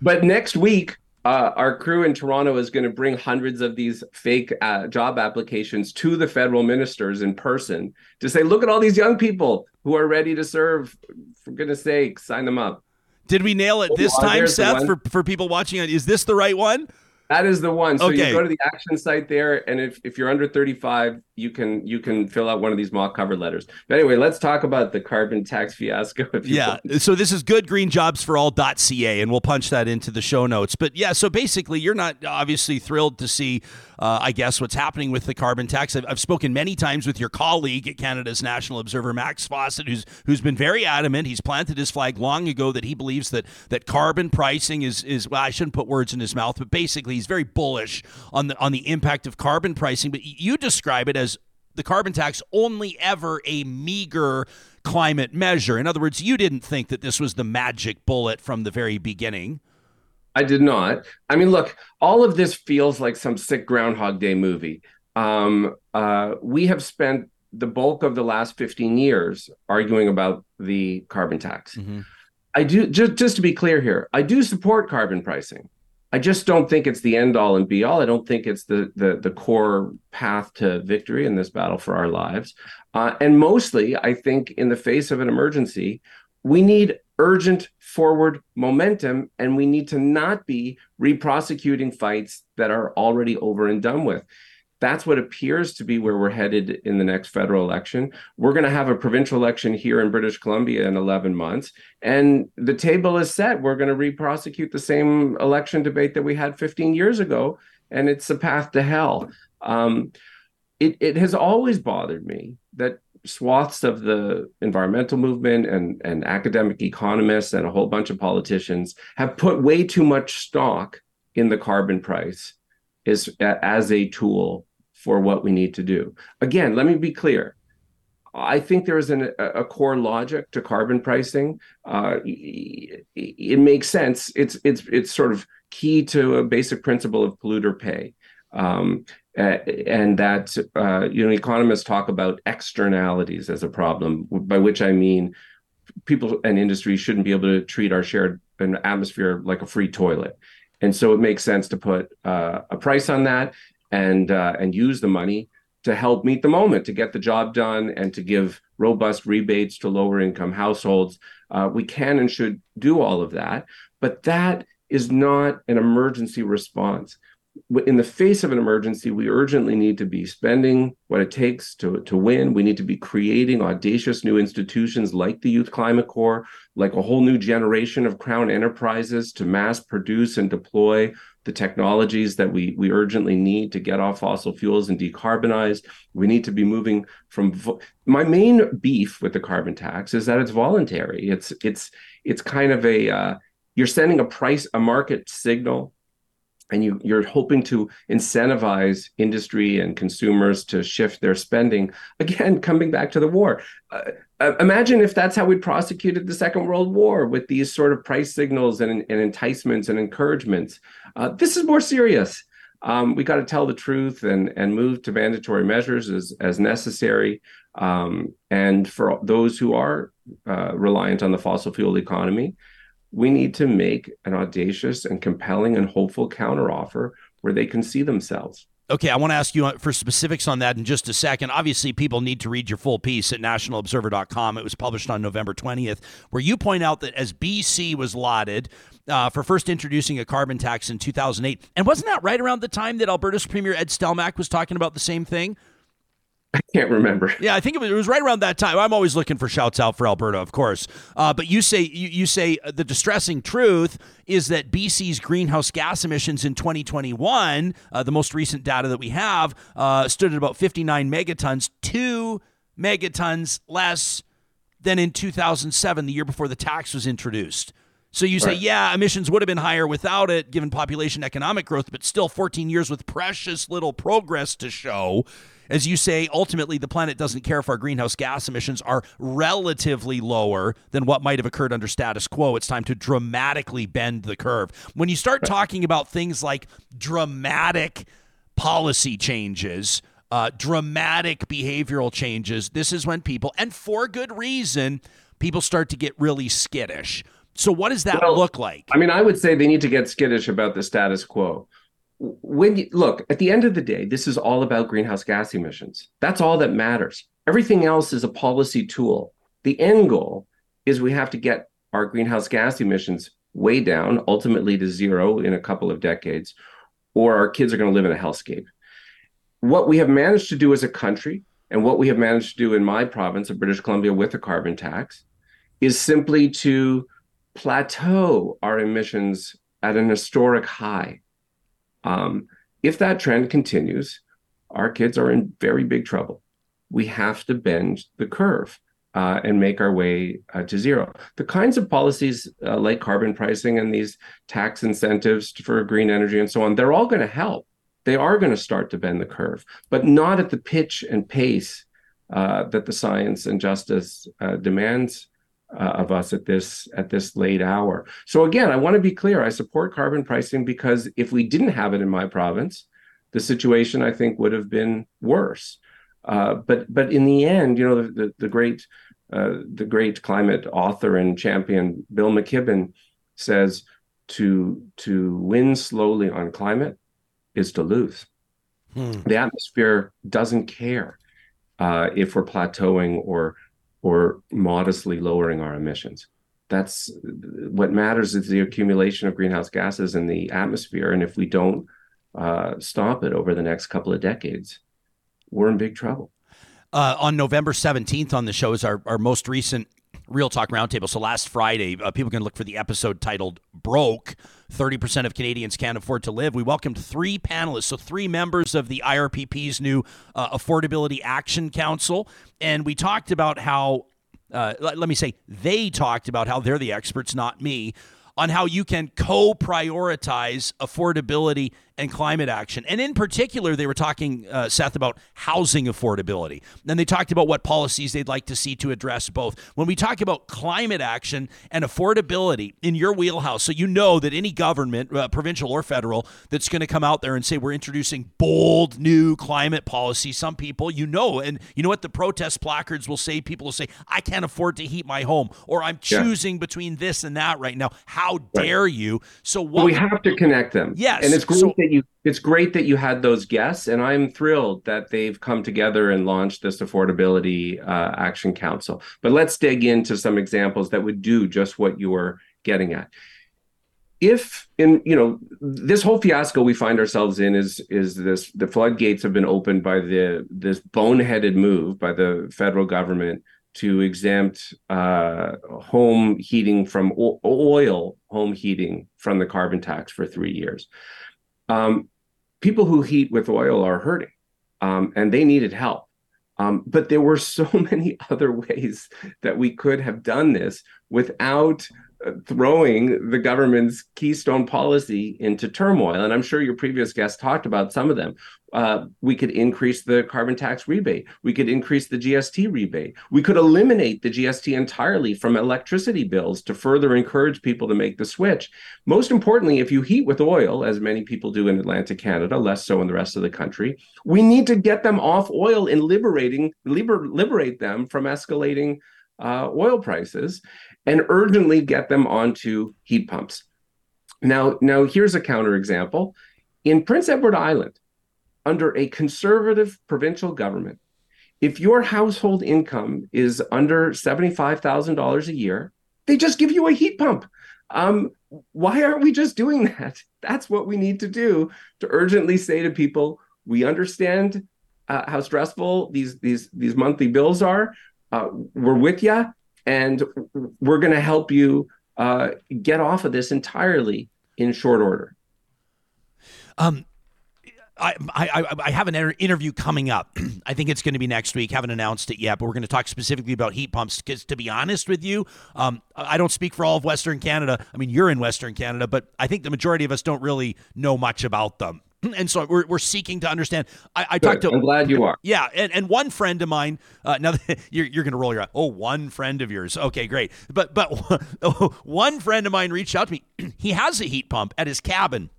But next week, uh, our crew in Toronto is going to bring hundreds of these fake uh, job applications to the federal ministers in person to say, look at all these young people who are ready to serve. For goodness sake, sign them up. Did we nail it this oh, time, Seth, for, for people watching? Is this the right one? That is the one. So okay. you go to the action site there, and if, if you're under 35, you can you can fill out one of these mock cover letters. But anyway, let's talk about the carbon tax fiasco. yeah. Want. So this is goodgreenjobsforall.ca, and we'll punch that into the show notes. But yeah, so basically, you're not obviously thrilled to see, uh, I guess, what's happening with the carbon tax. I've, I've, spoken many times with your colleague at Canada's National Observer, Max Fawcett, who's who's been very adamant. He's planted his flag long ago that he believes that that carbon pricing is is well, I shouldn't put words in his mouth, but basically, he's very bullish on the on the impact of carbon pricing. But you describe it as the carbon tax only ever a meager climate measure. In other words, you didn't think that this was the magic bullet from the very beginning. I did not. I mean, look, all of this feels like some sick Groundhog Day movie. Um, uh, we have spent the bulk of the last 15 years arguing about the carbon tax. Mm-hmm. I do just just to be clear here, I do support carbon pricing. I just don't think it's the end all and be all. I don't think it's the the the core path to victory in this battle for our lives. Uh, and mostly, I think in the face of an emergency, we need urgent forward momentum, and we need to not be re-prosecuting fights that are already over and done with. That's what appears to be where we're headed in the next federal election. We're going to have a provincial election here in British Columbia in 11 months, and the table is set. We're going to re-prosecute the same election debate that we had 15 years ago, and it's a path to hell. Um, it, it has always bothered me that swaths of the environmental movement and, and academic economists and a whole bunch of politicians have put way too much stock in the carbon price as a tool for what we need to do. Again, let me be clear. I think there is an, a core logic to carbon pricing. Uh, it, makes sense. It's it's it's sort of key to a basic principle of polluter pay, um, and that uh, you know economists talk about externalities as a problem, by which I mean people and industry shouldn't be able to treat our shared atmosphere like a free toilet, and so it makes sense to put uh, a price on that and uh, and use the money to help meet the moment, to get the job done, and to give robust rebates to lower income households. Uh, we can and should do all of that, but that is not an emergency response. In the face of an emergency, we urgently need to be spending what it takes to, to win. We need to be creating audacious new institutions like the Youth Climate Corps, like a whole new generation of crown enterprises to mass produce and deploy the technologies that we we urgently need to get off fossil fuels and decarbonize. We need to be moving from vo- my main beef with the carbon tax is that it's voluntary. It's it's it's kind of a uh, you're sending a price a market signal and you, you're hoping to incentivize industry and consumers to shift their spending. Again, coming back to the war, uh, imagine if that's how we prosecuted the Second World War with these sort of price signals and, and enticements and encouragements. Uh, this is more serious. Um, we got to tell the truth and and move to mandatory measures as as necessary. Um, and for those who are uh, reliant on the fossil fuel economy, we need to make an audacious and compelling and hopeful counteroffer where they can see themselves. Okay, I want to ask you for specifics on that in just a second. Obviously, people need to read your full piece at nationalobserver.com. It was published on November 20th, where you point out that as BC was lauded uh, for first introducing a carbon tax in 2008, and wasn't that right around the time that Alberta's Premier Ed Stelmach was talking about the same thing? I can't remember. Yeah, I think it was, it was, right around that time. I'm always looking for shouts out for Alberta, of course. Uh, but you say you, you say the distressing truth is that BC's greenhouse gas emissions in 2021, uh, the most recent data that we have, uh, stood at about 59 megatons, two megatons less than in 2007, the year before the tax was introduced. So you say, right. yeah, emissions would have been higher without it, given population economic growth, but still 14 years with precious little progress to show. As you say, ultimately, the planet doesn't care if our greenhouse gas emissions are relatively lower than what might have occurred under status quo. It's time to dramatically bend the curve. When you start talking about things like dramatic policy changes, uh, dramatic behavioral changes, this is when people, and for good reason, people start to get really skittish. So, what does that well, look like? I mean, I would say they need to get skittish about the status quo when you look at the end of the day, this is all about greenhouse gas emissions. That's all that matters. Everything else is a policy tool. The end goal is we have to get our greenhouse gas emissions way down, ultimately to zero in a couple of decades, or our kids are going to live in a hellscape. What we have managed to do as a country, and what we have managed to do in my province of British Columbia with a carbon tax, is simply to plateau our emissions at an historic high um, if that trend continues, our kids are in very big trouble. We have to bend the curve uh, and make our way uh, to zero. The kinds of policies uh, like carbon pricing and these tax incentives for green energy and so on, they're all going to help. They are going to start to bend the curve, but not at the pitch and pace uh, that the science and justice uh, demands uh, of us at this at this late hour. So again, I want to be clear. I support carbon pricing because if we didn't have it in my province, the situation I think would have been worse. Uh, but but in the end, you know, the the, the great uh, the great climate author and champion Bill McKibben says to to win slowly on climate is to lose. Hmm. The atmosphere doesn't care uh, if we're plateauing or or modestly lowering our emissions. That's what matters is the accumulation of greenhouse gases in the atmosphere. And if we don't uh, stop it over the next couple of decades, we're in big trouble. Uh, on November 17th on the show is our, our most recent Real Talk Roundtable. So last Friday, uh, people can look for the episode titled Broke 30% of Canadians Can't Afford to Live. We welcomed three panelists, so three members of the IRPP's new uh, Affordability Action Council. And we talked about how, uh, let, me say, they talked about how they're the experts, not me, on how you can co prioritize affordability and climate action. And in particular, they were talking, uh, Seth, about housing affordability. And they talked about what policies they'd like to see to address both. When we talk about climate action and affordability in your wheelhouse, so you know that any government, uh, provincial or federal, that's going to come out there and say we're introducing bold new climate policy, some people, you know, and you know what the protest placards will say? People will say, I can't afford to heat my home, or I'm choosing yeah. between this and that right now. How dare right. you? So what well, we have to connect them. Yes. And it's great so, that you it's great that you had those guests, and I'm thrilled that they've come together and launched this affordability uh, action council. But let's dig into some examples that would do just what you were getting at. If in you know this whole fiasco we find ourselves in is is this the floodgates have been opened by the this boneheaded move by the federal government to exempt uh, home heating from o- oil home heating from the carbon tax for three years. Um, people who heat with oil are hurting, um, and they needed help. Um, but there were so many other ways that we could have done this without throwing the government's keystone policy into turmoil. And I'm sure your previous guest talked about some of them. Uh, we could increase the carbon tax rebate. We could increase the GST rebate. We could eliminate the GST entirely from electricity bills to further encourage people to make the switch. Most importantly, if you heat with oil, as many people do in Atlantic Canada, less so in the rest of the country, we need to get them off oil and liberating liber, liberate them from escalating uh, oil prices and urgently get them onto heat pumps. Now, now here's a counterexample. In Prince Edward Island, under a conservative provincial government, if your household income is under $75,000 a year, they just give you a heat pump. Um, why aren't we just doing that? That's what we need to do to urgently say to people, we understand uh, how stressful these these these monthly bills are. Uh, we're with you and we're going to help you uh, get off of this entirely in short order. Um, I, I, I have an interview coming up. I think it's going to be next week. Haven't announced it yet, but we're going to talk specifically about heat pumps. Because to be honest with you, um, I don't speak for all of Western Canada. I mean, you're in Western Canada, but I think the majority of us don't really know much about them. and so we're, we're seeking to understand. I, I talked to. I'm glad you are. Yeah, and, and one friend of mine. Uh, now you're you're going to roll your eye. Oh, one friend of yours. Okay, great. But but one friend of mine reached out to me. he has a heat pump at his cabin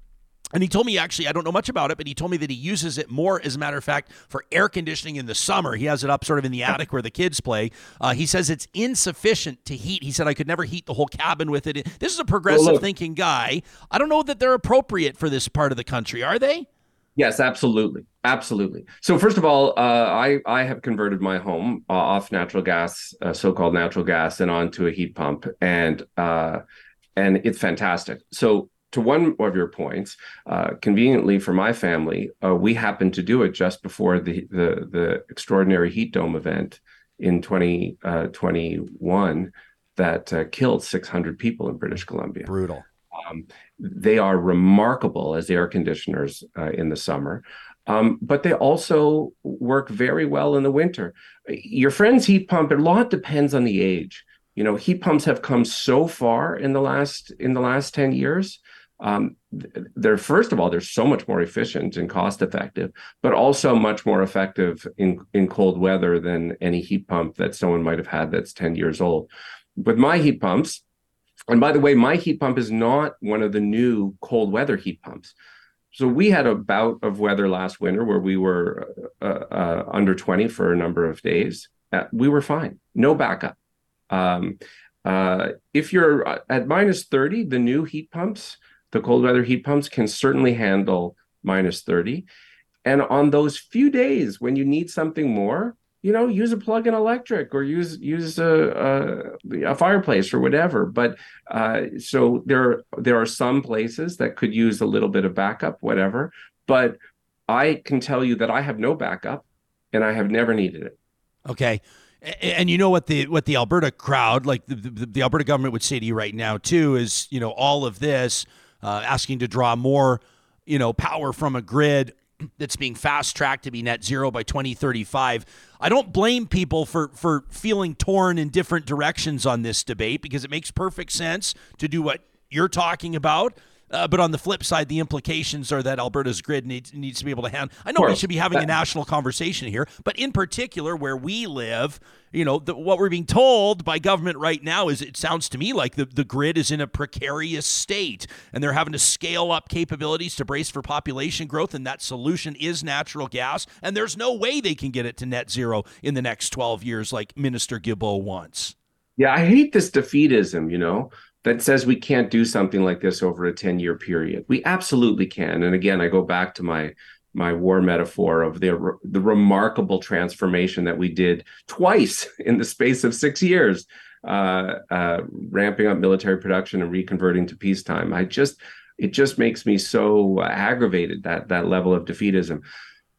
and he told me actually, I don't know much about it, but he told me that he uses it more, as a matter of fact, for air conditioning in the summer. He has it up sort of in the attic where the kids play. Uh, he says it's insufficient to heat. He said, I could never heat the whole cabin with it. This is a progressive well, thinking guy. I don't know that they're appropriate for this part of the country, are they? Yes, absolutely, absolutely. So first of all, uh, I I have converted my home uh, off natural gas, uh, so-called natural gas, and onto a heat pump, and uh, and it's fantastic. So to one of your points, uh, conveniently for my family, uh, we happened to do it just before the the, the extraordinary heat dome event in 2021 uh, that uh, killed 600 people in British Columbia. Brutal. Um, they are remarkable as air conditioners uh, in the summer. Um, but they also work very well in the winter. Your friend's heat pump, a lot depends on the age. You know, heat pumps have come so far in the last in the last 10 years um, they're first of all they're so much more efficient and cost effective but also much more effective in in cold weather than any heat pump that someone might have had that's 10 years old. With my heat pumps and by the way my heat pump is not one of the new cold weather heat pumps. So we had a bout of weather last winter where we were uh, uh, under 20 for a number of days. Uh, we were fine. No backup. Um, uh, if you're at minus 30 the new heat pumps the cold weather heat pumps can certainly handle minus 30. And on those few days when you need something more, you know, use a plug-in electric or use use a, a, a fireplace or whatever. But uh, so there there are some places that could use a little bit of backup, whatever. But I can tell you that I have no backup, and I have never needed it. Okay. And you know what the what the Alberta crowd, like the, the, the Alberta government, would say to you right now too, is you know all of this uh, asking to draw more, you know, power from a grid that's being fast tracked to be net zero by 2035. I don't blame people for for feeling torn in different directions on this debate because it makes perfect sense to do what you're talking about. Uh, but on the flip side, the implications are that Alberta's grid needs needs to be able to handle. I know we should be having a national conversation here, but in particular, where we live, you know, the, what we're being told by government right now is it sounds to me like the, the grid is in a precarious state, and they're having to scale up capabilities to brace for population growth, and that solution is natural gas, and there's no way they can get it to net zero in the next 12 years, like Minister Guilbeault wants. Yeah, I hate this defeatism, you know that says we can't do something like this over a 10 year period. We absolutely can. And again, I go back to my my war metaphor of the the remarkable transformation that we did twice in the space of 6 years uh, uh, ramping up military production and reconverting to peacetime. I just it just makes me so aggravated that that level of defeatism.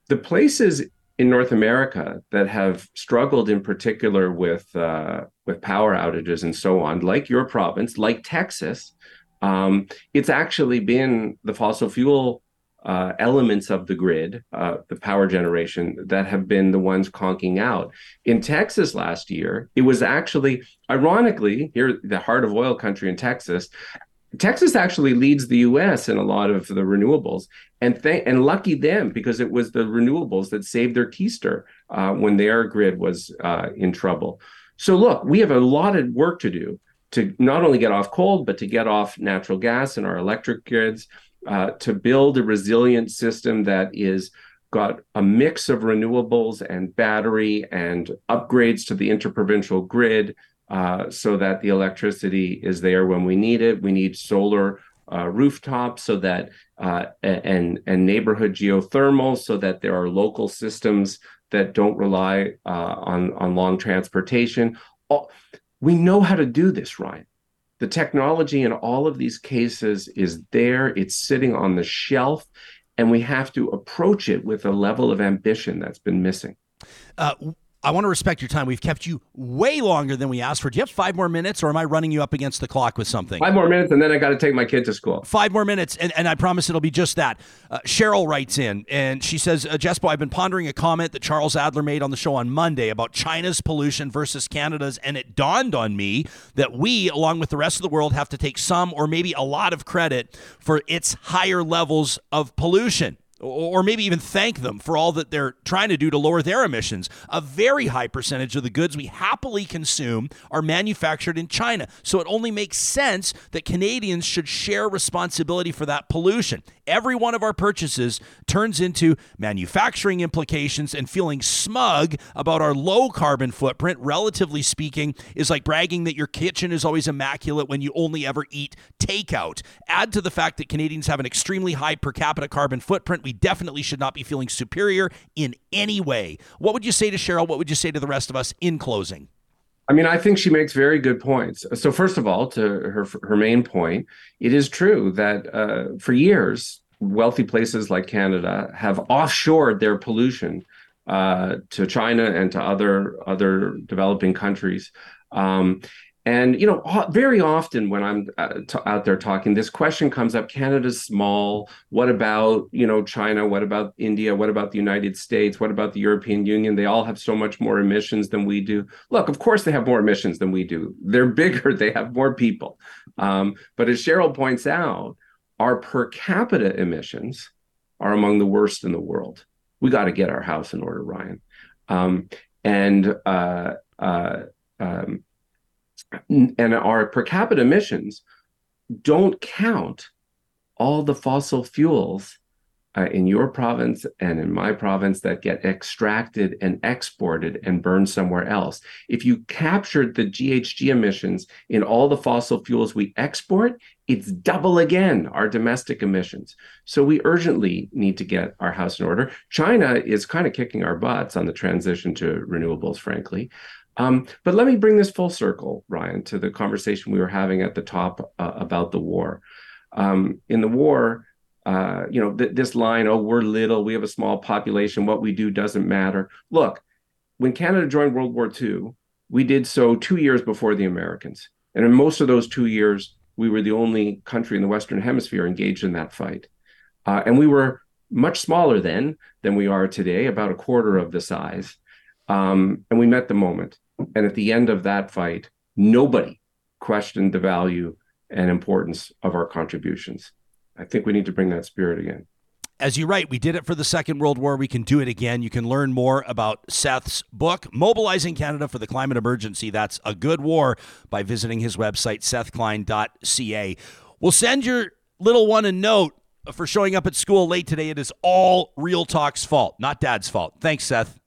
The places in North America that have struggled in particular with uh, with power outages and so on, like your province, like Texas, um, it's actually been the fossil fuel uh, elements of the grid, uh, the power generation, that have been the ones conking out. In Texas last year, it was actually, ironically, here, the heart of oil country in Texas, Texas actually leads the U.S. in a lot of the renewables, and th- and lucky them because it was the renewables that saved their keister uh, when their grid was uh, in trouble. So look, we have a lot of work to do to not only get off coal, but to get off natural gas in our electric grids, uh, to build a resilient system that is got a mix of renewables and battery and upgrades to the interprovincial grid uh, so that the electricity is there when we need it. We need solar uh, rooftops so that uh, and and neighborhood geothermal so that there are local systems that don't rely uh, on on long transportation. All, we know how to do this, Ryan. The technology in all of these cases is there. It's sitting on the shelf, and we have to approach it with a level of ambition that's been missing. Uh, I want to respect your time. We've kept you way longer than we asked for. Do you have five more minutes, or am I running you up against the clock with something? Five more minutes, and then I got to take my kid to school. Five more minutes, and, and I promise it'll be just that. Uh, Cheryl writes in, and she says, uh, Jespo, I've been pondering a comment that Charles Adler made on the show on Monday about China's pollution versus Canada's, and it dawned on me that we, along with the rest of the world, have to take some or maybe a lot of credit for its higher levels of pollution or maybe even thank them for all that they're trying to do to lower their emissions. A very high percentage of the goods we happily consume are manufactured in China. So it only makes sense that Canadians should share responsibility for that pollution. Every one of our purchases turns into manufacturing implications, and feeling smug about our low carbon footprint, relatively speaking, is like bragging that your kitchen is always immaculate when you only ever eat takeout. Add to the fact that Canadians have an extremely high per capita carbon footprint we definitely should not be feeling superior in any way. What would you say to Cheryl? What would you say to the rest of us in closing? I mean, I think she makes very good points. So, first of all, to her her main point, it is true that uh, for years, wealthy places like Canada have offshored their pollution uh, to China and to other other developing countries. Um, and you know, very often when I'm uh, out there talking, this question comes up: Canada's small. What about you know China? What about India? What about the United States? What about the European Union? They all have so much more emissions than we do. Look, of course they have more emissions than we do. They're bigger. They have more people. Um, but as Cheryl points out, our per capita emissions are among the worst in the world. We got to get our house in order, Ryan. Um, and uh, uh, um, and our per capita emissions don't count all the fossil fuels uh, in your province and in my province that get extracted and exported and burned somewhere else. If you captured the GHG emissions in all the fossil fuels we export, it's double again our domestic emissions. So we urgently need to get our house in order. China is kind of kicking our butts on the transition to renewables, frankly. Um, but let me bring this full circle, Ryan, to the conversation we were having at the top uh, about the war. Um, in the war, uh, you know, th- this line, oh, we're little, we have a small population, what we do doesn't matter. Look, when Canada joined World War II, we did so two years before the Americans. And in most of those two years, we were the only country in the Western Hemisphere engaged in that fight. Uh, and we were much smaller then than we are today, about a quarter of the size. Um, and we met the moment. And at the end of that fight, nobody questioned the value and importance of our contributions. I think we need to bring that spirit again. As you write, we did it for the Second World War. We can do it again. You can learn more about Seth's book, Mobilizing Canada for the Climate Emergency. That's a good war by visiting his website, sethklein.ca. We'll send your little one a note for showing up at school late today. It is all Real Talk's fault, not dad's fault. Thanks, Seth.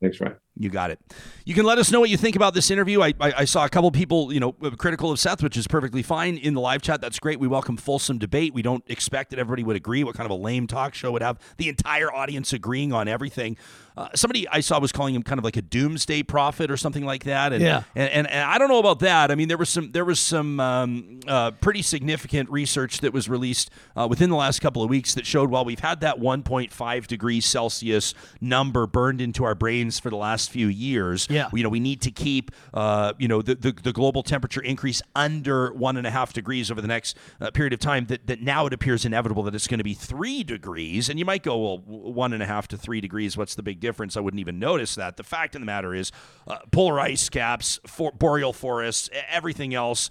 Thanks, Ryan. You got it. You can let us know what you think about this interview. I, I, I, saw a couple people, you know, critical of Seth, which is perfectly fine in the live chat. That's great. We welcome fulsome debate. We don't expect that everybody would agree. What kind of a lame talk show would have the entire audience agreeing on everything? Uh, somebody I saw was calling him kind of like a doomsday prophet or something like that. And, yeah. And, and, and I don't know about that. I mean, there was some there was some um, uh, pretty significant research that was released uh, within the last couple of weeks that showed while we've had that 1.5 degrees Celsius number burned into our brains for the last few years, yeah. you know, we need to keep uh, you know the, the, the global temperature increase under one and a half degrees over the next uh, period of time. That that now it appears inevitable that it's going to be three degrees, and you might go well one and a half to three degrees. What's the big difference. I wouldn't even notice that. The fact of the matter is, uh, polar ice caps, for, boreal forests, everything else,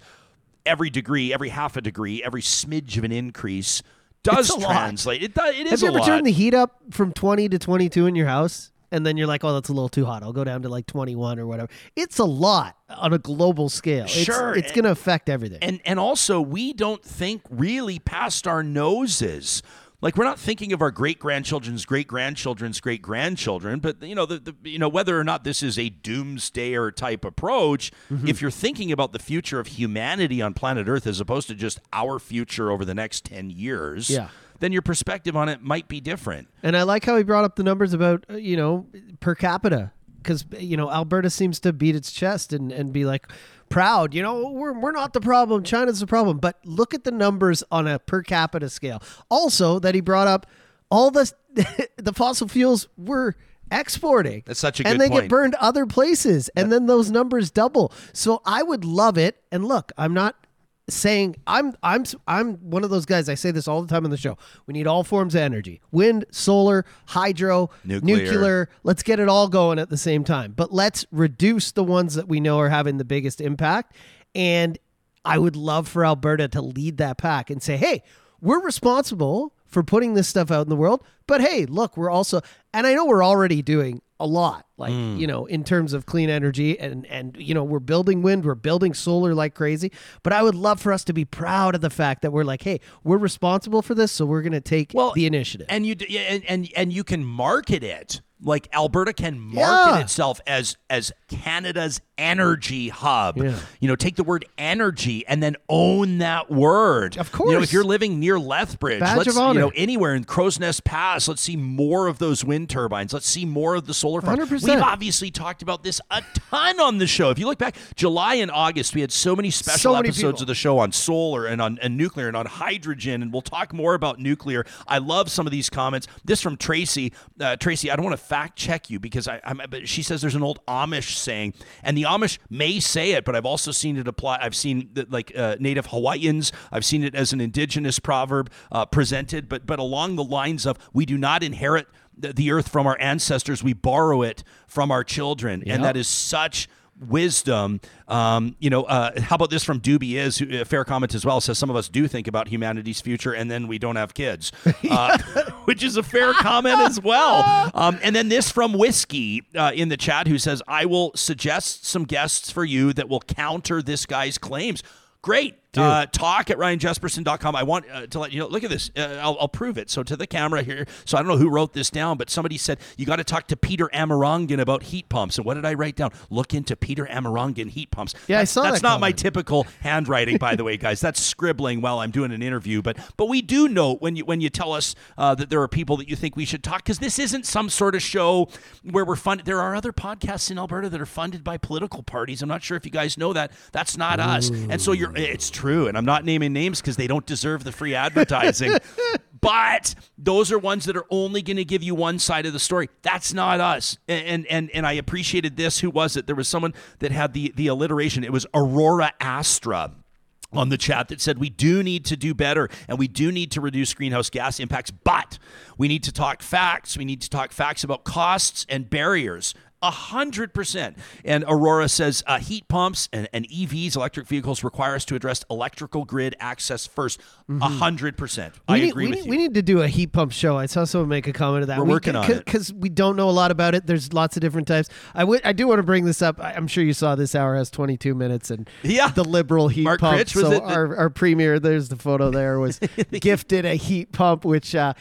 every degree, every half a degree, every smidge of an increase does translate. It, does, it is Have you ever lot. turned the heat up from 20 to 22 in your house? And then you're like, oh, that's a little too hot. I'll go down to like 21 or whatever. It's a lot on a global scale. It's, Sure. It's going to affect everything. and and also we don't think really past our noses. Like we're not thinking of our great grandchildren's great grandchildren's great grandchildren, but you know the, the you know whether or not this is a doomsdayer type approach. Mm-hmm. If you're thinking about the future of humanity on planet Earth as opposed to just our future over the next ten years, Yeah. Then your perspective on it might be different. And I like how he brought up the numbers about, uh, you know, per capita. Because, you know, Alberta seems to beat its chest and, and be like proud, you know, we're, we're not the problem. China's the problem. But look at the numbers on a per capita scale. Also, that he brought up all the, the fossil fuels we're exporting. That's such a and they point. get burned other places. And then those numbers double. So I would love it. And look, I'm not saying I'm I'm I'm one of those guys. I say this all the time on the show. We need all forms of energy: wind, solar, hydro, Nuclear. Let's get it all going at the same time. But let's reduce the ones that we know are having the biggest impact. And I would love for Alberta to lead that pack and say, "Hey, we're responsible for putting this stuff out in the world, but hey, look, we're also and I know we're already doing a lot like mm. you know in terms of clean energy and and you know we're building wind we're building solar like crazy. But i would love for us to be proud of the fact that we're like hey we're responsible for this so we're going to take well, the initiative. and you d- yeah, and, and and you can market it like Alberta can market Yeah. itself as as Canada's energy hub. Yeah. You know, take the word energy and then own that word. Of course. You know, if you're living near Lethbridge, Badge let's of honor. you know anywhere in Crowsnest Pass, let's see more of those wind turbines. Let's see more of the solar farms. 100%. We've obviously talked about this a ton on the show. If you look back, July and August, we had so many special So many episodes people. of the show on solar and on and nuclear and on hydrogen, and we'll talk more about nuclear. I love some of these comments. This from Tracy. Uh, Tracy, I don't want to fact check you because I, I'm, but she says there's an old Amish saying, and the Amish may say it, but I've also seen it apply. I've seen that like uh, Native Hawaiians. I've seen it as an indigenous proverb uh, presented, but but along the lines of we do not inherit the, the earth from our ancestors, we borrow it from our children, and that is such wisdom. Um, you know, uh, how about this from Doobie is who, a fair comment as well says some of us do think about humanity's future and then we don't have kids, uh, which is a fair comment as well. Um, and then this from Whiskey uh, in the chat who says, "I will suggest some guests for you that will counter this guy's claims." Great. Uh, talk at ryanjespersen.com. I want uh, to let you know. Look at this. Uh, I'll, I'll prove it. So to the camera here. So I don't know who wrote this down, but somebody said you got to talk to Peter Amarangan about heat pumps. And what did I write down? Look into Peter Amarangan heat pumps. Yeah, I That's- saw That's that not my typical handwriting, by the way, guys. That's scribbling while I'm doing an interview. But but we do note when you when you tell us uh, that there are people that you think we should talk because this isn't some sort of show where we're funded. There are other podcasts in Alberta that are funded by political parties. I'm not sure if you guys know that. That's not us. And so you're. It's true, and I'm not naming names because they don't deserve the free advertising. but those are ones that are only going to give you one side of the story. That's not us. And and and I appreciated this. Who was it? There was someone that had the the alliteration. It was Aurora Astra on the chat that said we do need to do better and we do need to reduce greenhouse gas impacts, but we need to talk facts. We need to talk facts about costs and barriers. A hundred percent. And Aurora says uh, heat pumps and, and EVs, electric vehicles, require us to address electrical grid access first. A hundred percent. I We need, agree we with need, you. We need to do a heat pump show. I saw someone make a comment of that. We're we, working on it. because we don't know a lot about it. There's lots of different types. I would I do want to bring this up. I- I'm sure you saw this hour has 22 minutes and Yeah. the liberal heat Mark pump. Critch, was so our our premier, there's the photo there, was gifted a heat pump, which. Uh,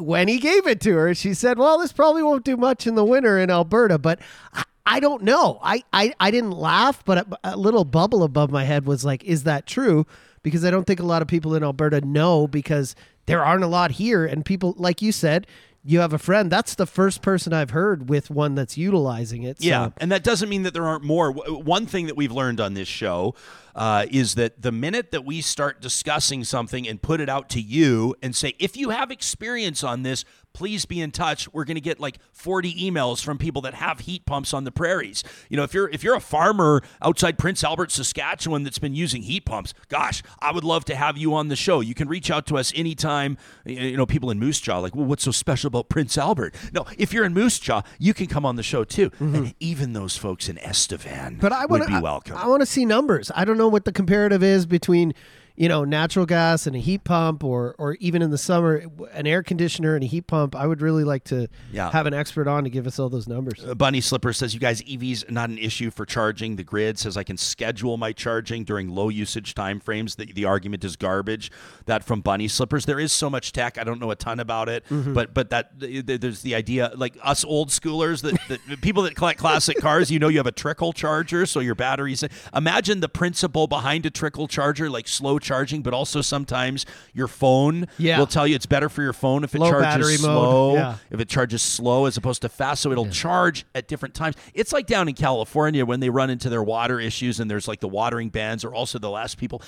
when he gave it to her, she said, "Well, this probably won't do much in the winter in Alberta." But I, I don't know. I, I I didn't laugh, but a, a little bubble above my head was like, "Is that true?" Because I don't think a lot of people in Alberta know because there aren't a lot here, and people like you said. You have a friend. That's the first person I've heard with one that's utilizing it. So. Yeah, and that doesn't mean that there aren't more. One thing that we've learned on this show uh, is that the minute that we start discussing something and put it out to you and say, if you have experience on this, please be in touch. We're going to get like 40 emails from people that have heat pumps on the prairies. You know, if you're if you're a farmer outside Prince Albert, Saskatchewan that's been using heat pumps, gosh, I would love to have you on the show. You can reach out to us anytime. You know, people in Moose Jaw like, well, what's so special about Prince Albert? No, if you're in Moose Jaw, you can come on the show too. Mm-hmm. And even those folks in Estevan But I would want be welcome. I, want to see numbers. I don't know what the comparative is between, you know, natural gas and a heat pump, or or even in the summer, an air conditioner and a heat pump. I would really like to Yeah. have an expert on to give us all those numbers. Uh, Bunny Slipper says, You guys, EVs not an issue for charging. The grid says I can schedule my charging during low usage time frames. The, the argument is garbage. That from Bunny Slippers. There is so much tech. I don't know a ton about it, Mm-hmm. but but that th- th- there's the idea, like us old schoolers, that, that people that collect classic cars, you know, you have a trickle charger, so your batteries. Imagine the principle behind a trickle charger, like slow charging, but also sometimes your phone Yeah. will tell you it's better for your phone if it Low charges slow yeah. if it charges slow as opposed to fast so it'll charge at different times it's like down in california when they run into their water issues and there's like the watering bans or also the last people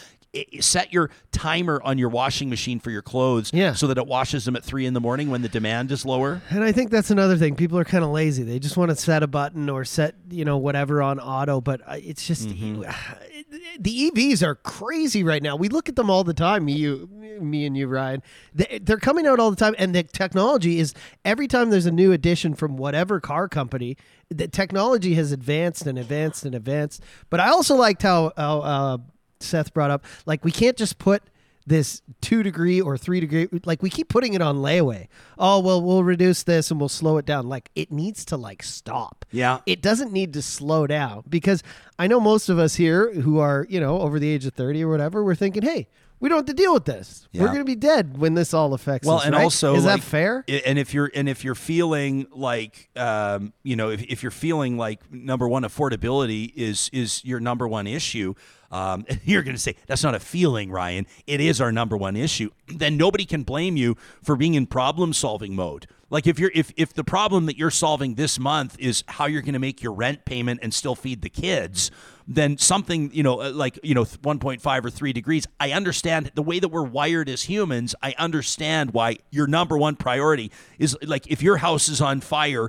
set your timer on your washing machine for your clothes Yeah. so that it washes them at three in the morning when the demand is lower And I think that's another thing. People are kind of lazy. They just want to set a button or set, you know, whatever on auto. But uh, it's just Mm-hmm. the EVs are crazy right now. We look at them all the time. Me, you, me, and you, Ryan. They, they're coming out all the time, and the technology is every time there's a new addition from whatever car company. The technology has advanced and advanced and advanced. But I also liked how, how uh, Seth brought up, like we can't just put this two degree or three degree like we keep putting it on layaway. Oh well we'll reduce this and we'll slow it down. Like it needs to like stop. Yeah. it doesn't need to slow down because i know most of us here who are you know over the age of 30 or whatever we're thinking hey we don't have to deal with this. We're going to be dead when this all affects well us and right? also is like, that fair and if you're and if you're feeling like um, you know if, if you're feeling like number one affordability is is your number one issue um, you're going to say that's not a feeling ryan. It is our number one issue. Then nobody can blame you for being in problem solving mode. Like if you're if if the problem that you're solving this month is how you're going to make your rent payment and still feed the kids then something you know uh, like you know 1.5 or 3 degrees i understand the way that we're wired as humans i understand why your number one priority is like if your house is on fire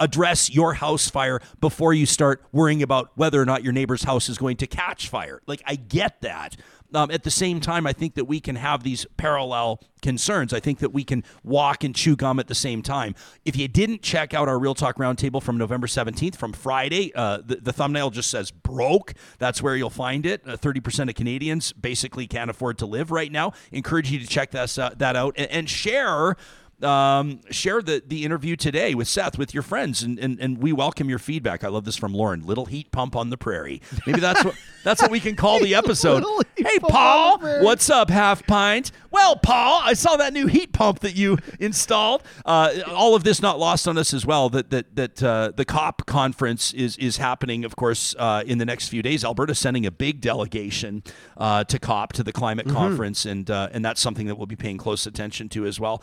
address your house fire before you start worrying about whether or not your neighbor's house is going to catch fire. Like i get that. Um, at the same time i think that we can have these parallel concerns. I think that we can walk and chew gum at the same time. If you didn't check out our real talk roundtable from november 17th from friday uh, the, the thumbnail just says broke. That's where you'll find it. Uh, 30% of canadians basically can't afford to live right now. Encourage you to check that, uh, that out and, and share um, share the, the interview today with Seth with your friends, and, and, and we welcome your feedback. I love this from Lauren. Little heat pump on the prairie. Maybe that's what that's what we can call the episode. Hey, Paul, on the prairie. what's up, half pint? Well, Paul, I saw that new heat pump that you installed. Uh, all of this not lost on us as well. That that that uh, the COP conference is is happening, of course, uh, in the next few days. Alberta's sending a big delegation uh, to COP to the climate Mm-hmm. conference, and uh, and that's something that we'll be paying close attention to as well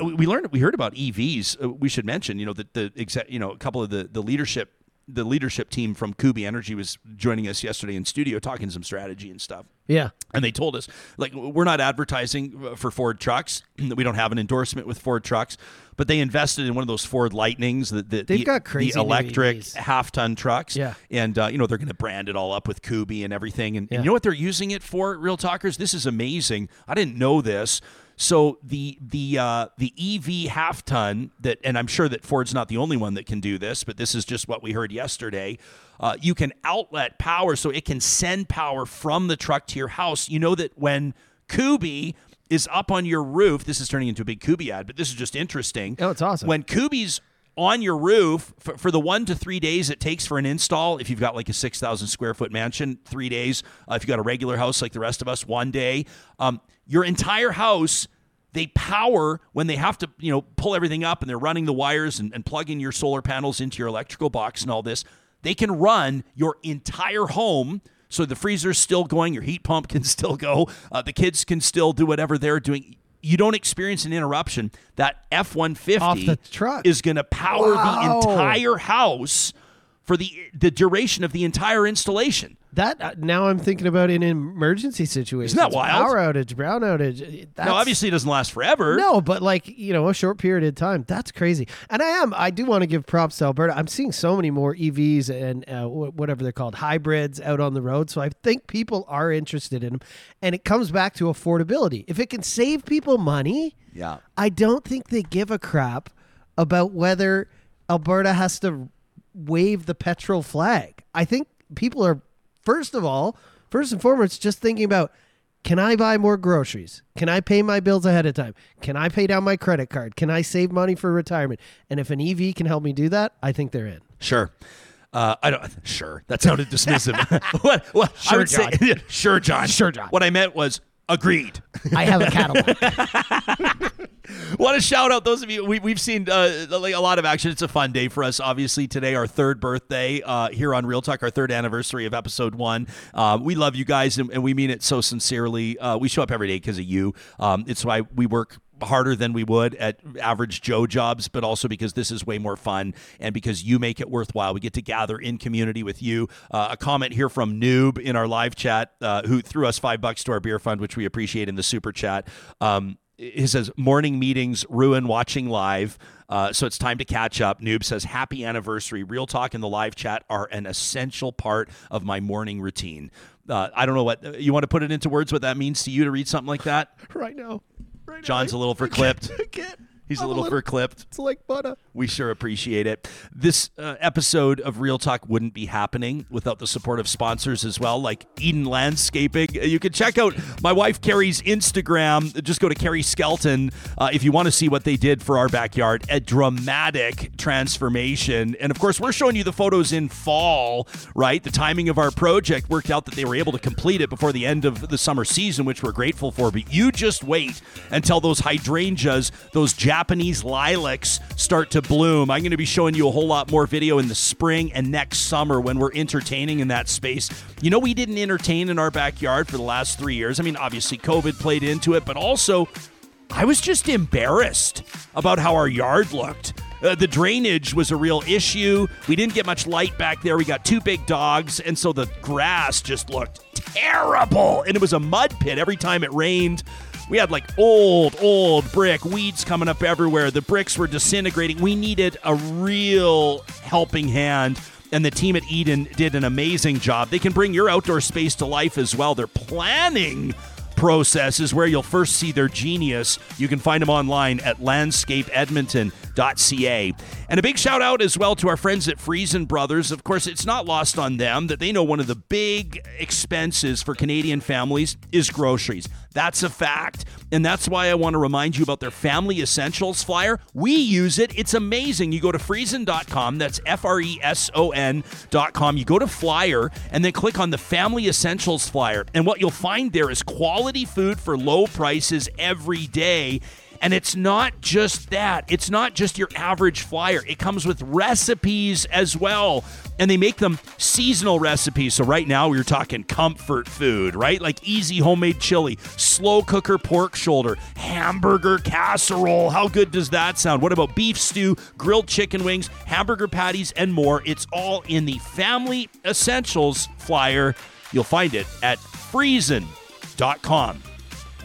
we learned we heard about EVs. Uh, we should mention, you know, that the exact, you know, a couple of the the leadership the leadership team from Kuby Energy was joining us yesterday in studio talking some strategy and stuff. yeah And they told us, like, we're not advertising uh, for Ford trucks. we don't have an endorsement with Ford trucks, but they invested in one of those Ford Lightnings, the, the, They've the, got crazy the electric half ton trucks. Yeah. And, uh, you know, they're going to brand it all up with Kuby and everything. And, and you know what they're using it for, Real Talkers? This is amazing. I didn't know this. So the the uh, the EV half ton that, and I'm sure that Ford's not the only one that can do this, but this is just what we heard yesterday. Uh, you can outlet power, so it can send power from the truck to your house. You know that when Kuby is up on your roof, this is turning into a big Kuby ad, but this is just interesting. Oh, it's awesome. When Kuby's on your roof for, for, the one to three days it takes for an install. If you've got like a 6,000 square foot mansion, three days. Uh, if you've got a regular house like the rest of us, one day. Um, your entire house, they power when they have to, you know, pull everything up and they're running the wires and, and plugging your solar panels into your electrical box and all this. They can run your entire home. So the freezer's still going, your heat pump can still go, uh, the kids can still do whatever they're doing you don't experience an interruption. That F one fifty truck is going to power wow. the entire house for the the duration of the entire installation. That uh, now I'm thinking about in emergency situations. Isn't that wild? Power outage, brown outage. That's, now, obviously, it doesn't last forever. No, but like you know, a short period of time. That's crazy. And I am. I do want to give props to Alberta. I'm seeing so many more EVs and uh, whatever they're called, hybrids out on the road. So I think people are interested in them. And it comes back to affordability. If it can save people money, yeah, I don't think they give a crap about whether Alberta has to wave the petrol flag. I think people are first of all, first and foremost, just thinking about can I buy more groceries? Can I pay my bills ahead of time? Can I pay down my credit card? Can I save money for retirement? And if an EV can help me do that, I think they're in. Sure. Uh, I don't. Sure, that sounded dismissive. what? What? Sure, John. say. sure, John. Sure, John. What I meant was agreed. I have a Cadillac. Want to shout out those of you we, we've seen uh, like a lot of action. It's a fun day for us. Obviously, today our third birthday uh, here on Real Talk, our third anniversary of episode one. Uh, we love you guys and, and, we mean it so sincerely. Uh, we show up every day because of you. Um, it's why we work harder than we would at average Joe jobs, but also because this is way more fun and because you make it worthwhile. We get to gather in community with you. Uh, a comment here from Noob in our live chat uh, who threw us five bucks to our beer fund, which we appreciate in the super chat. Um, he says morning meetings ruin watching live. Uh, so it's time to catch up. Noob says happy anniversary. Real talk and the live chat are an essential part of my morning routine. Uh, I don't know what you want to put it into words. What that means to you to read something like that right now. Right John's now, a little verklempt. I can't. He's a little, little verklempt. It's like butter. We sure appreciate it. This uh, episode of Real Talk wouldn't be happening without the support of sponsors as well, like Eden Landscaping. You can check out my wife Carrie's Instagram. Just go to Carrie Skelton uh, if you want to see what they did for our backyard. A dramatic transformation. And of course, we're showing you the photos in fall, right? The timing of our project worked out that they were able to complete it before the end of the summer season, which we're grateful for. But you just wait until those hydrangeas, those Japanese lilacs start to bloom. I'm going to be showing you a whole lot more video in the spring and next summer when we're entertaining in that space. You know, we didn't entertain in our backyard for the last three years. I mean, obviously, COVID played into it, but also, I was just embarrassed about how our yard looked. Uh, the drainage was a real issue. We didn't get much light back there. We got two big dogs, and so the grass just looked terrible. And it was a mud pit every time it rained. We had like old, old brick, weeds coming up everywhere. The bricks were disintegrating. We needed a real helping hand and the team at Eden did an amazing job. They can bring your outdoor space to life as well. They're planning process is where you'll first see their genius. You can find them online at landscapeedmonton.ca. And a big shout out as well to our friends at Freson Brothers. Of course, it's not lost on them that they know one of the big expenses for Canadian families is groceries. That's a fact. And that's why I want to remind you about their Family Essentials flyer. We use it, it's amazing. You go to freson.com, that's F R E S O N.com. You go to flyer and then click on the Family Essentials flyer. And what you'll find there is quality food for low prices every day. And it's not just that. It's not just your average flyer. It comes with recipes as well. And they make them seasonal recipes. So right now we're talking comfort food, right? Like easy homemade chili, slow cooker pork shoulder, hamburger casserole. How good does that sound? What about beef stew, grilled chicken wings, hamburger patties, and more? It's all in the Family Essentials flyer. You'll find it at freson.com.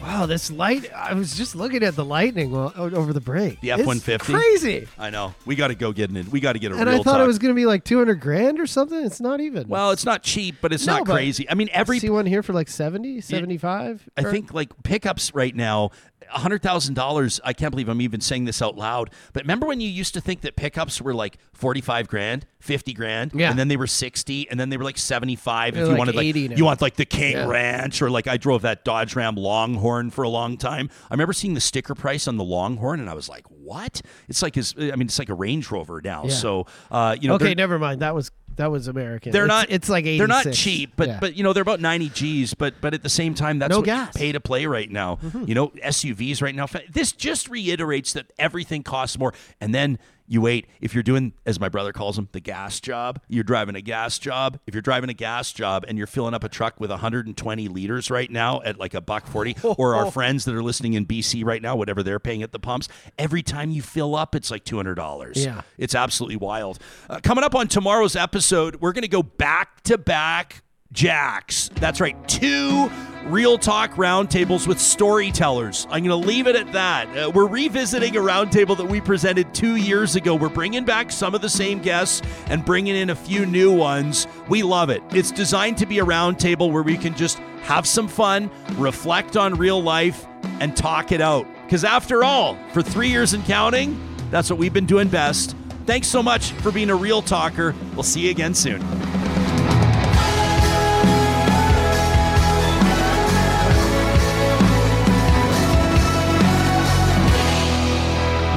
Wow, this light! I was just looking at the lightning while- over the break. The F-150? crazy. I know. We got to go get it. We got to get a And real I thought talk. it was going to be like two hundred grand or something. It's not even. Well, it's not cheap, but it's No, not but crazy. I mean, every see one here for like 70, 75? I think like pickups right now, hundred thousand dollars. I can't believe I'm even saying this out loud. But remember when you used to think that pickups were like forty five grand, fifty grand, Yeah. and then they were sixty, and then they were like seventy five. If They're you like wanted like 80 now. you want like the King Yeah. Ranch, or like I drove that Dodge Ram Longhorn for a long time. I remember seeing the sticker price on the Longhorn, and I was like, what? It's like his. I mean, it's like a Range Rover now. Yeah. So uh, you know, okay, never mind. That was that was American. they're It's- not. It's like 86. they're not cheap, but Yeah. but you know they're about ninety G's. But but at the same time, that's No gas. Mm-hmm. pay to play right now. You know SUVs right now. This just reiterates that everything costs more. And then you wait if you're doing, as my brother calls them, the gas job. You're driving a gas job. If you're driving a gas job and you're filling up a truck with 120 liters right now at like a buck forty, or our friends that are listening in BC right now, whatever they're paying at the pumps, every time you fill up, it's like two hundred dollars. Yeah. It's absolutely wild. Uh, coming up on tomorrow's episode, we're going to go back to back Jacks. That's right, two real talk roundtables with storytellers. I'm going to leave it at that. Uh, we're revisiting a roundtable that we presented two years ago. We're bringing back some of the same guests and bringing in a few new ones. We love it. It's designed to be a roundtable where we can just have some fun, reflect on real life, and talk it out. Because after all, for three years and counting, that's what we've been doing best. Thanks so much for being a real talker. We'll see you again soon.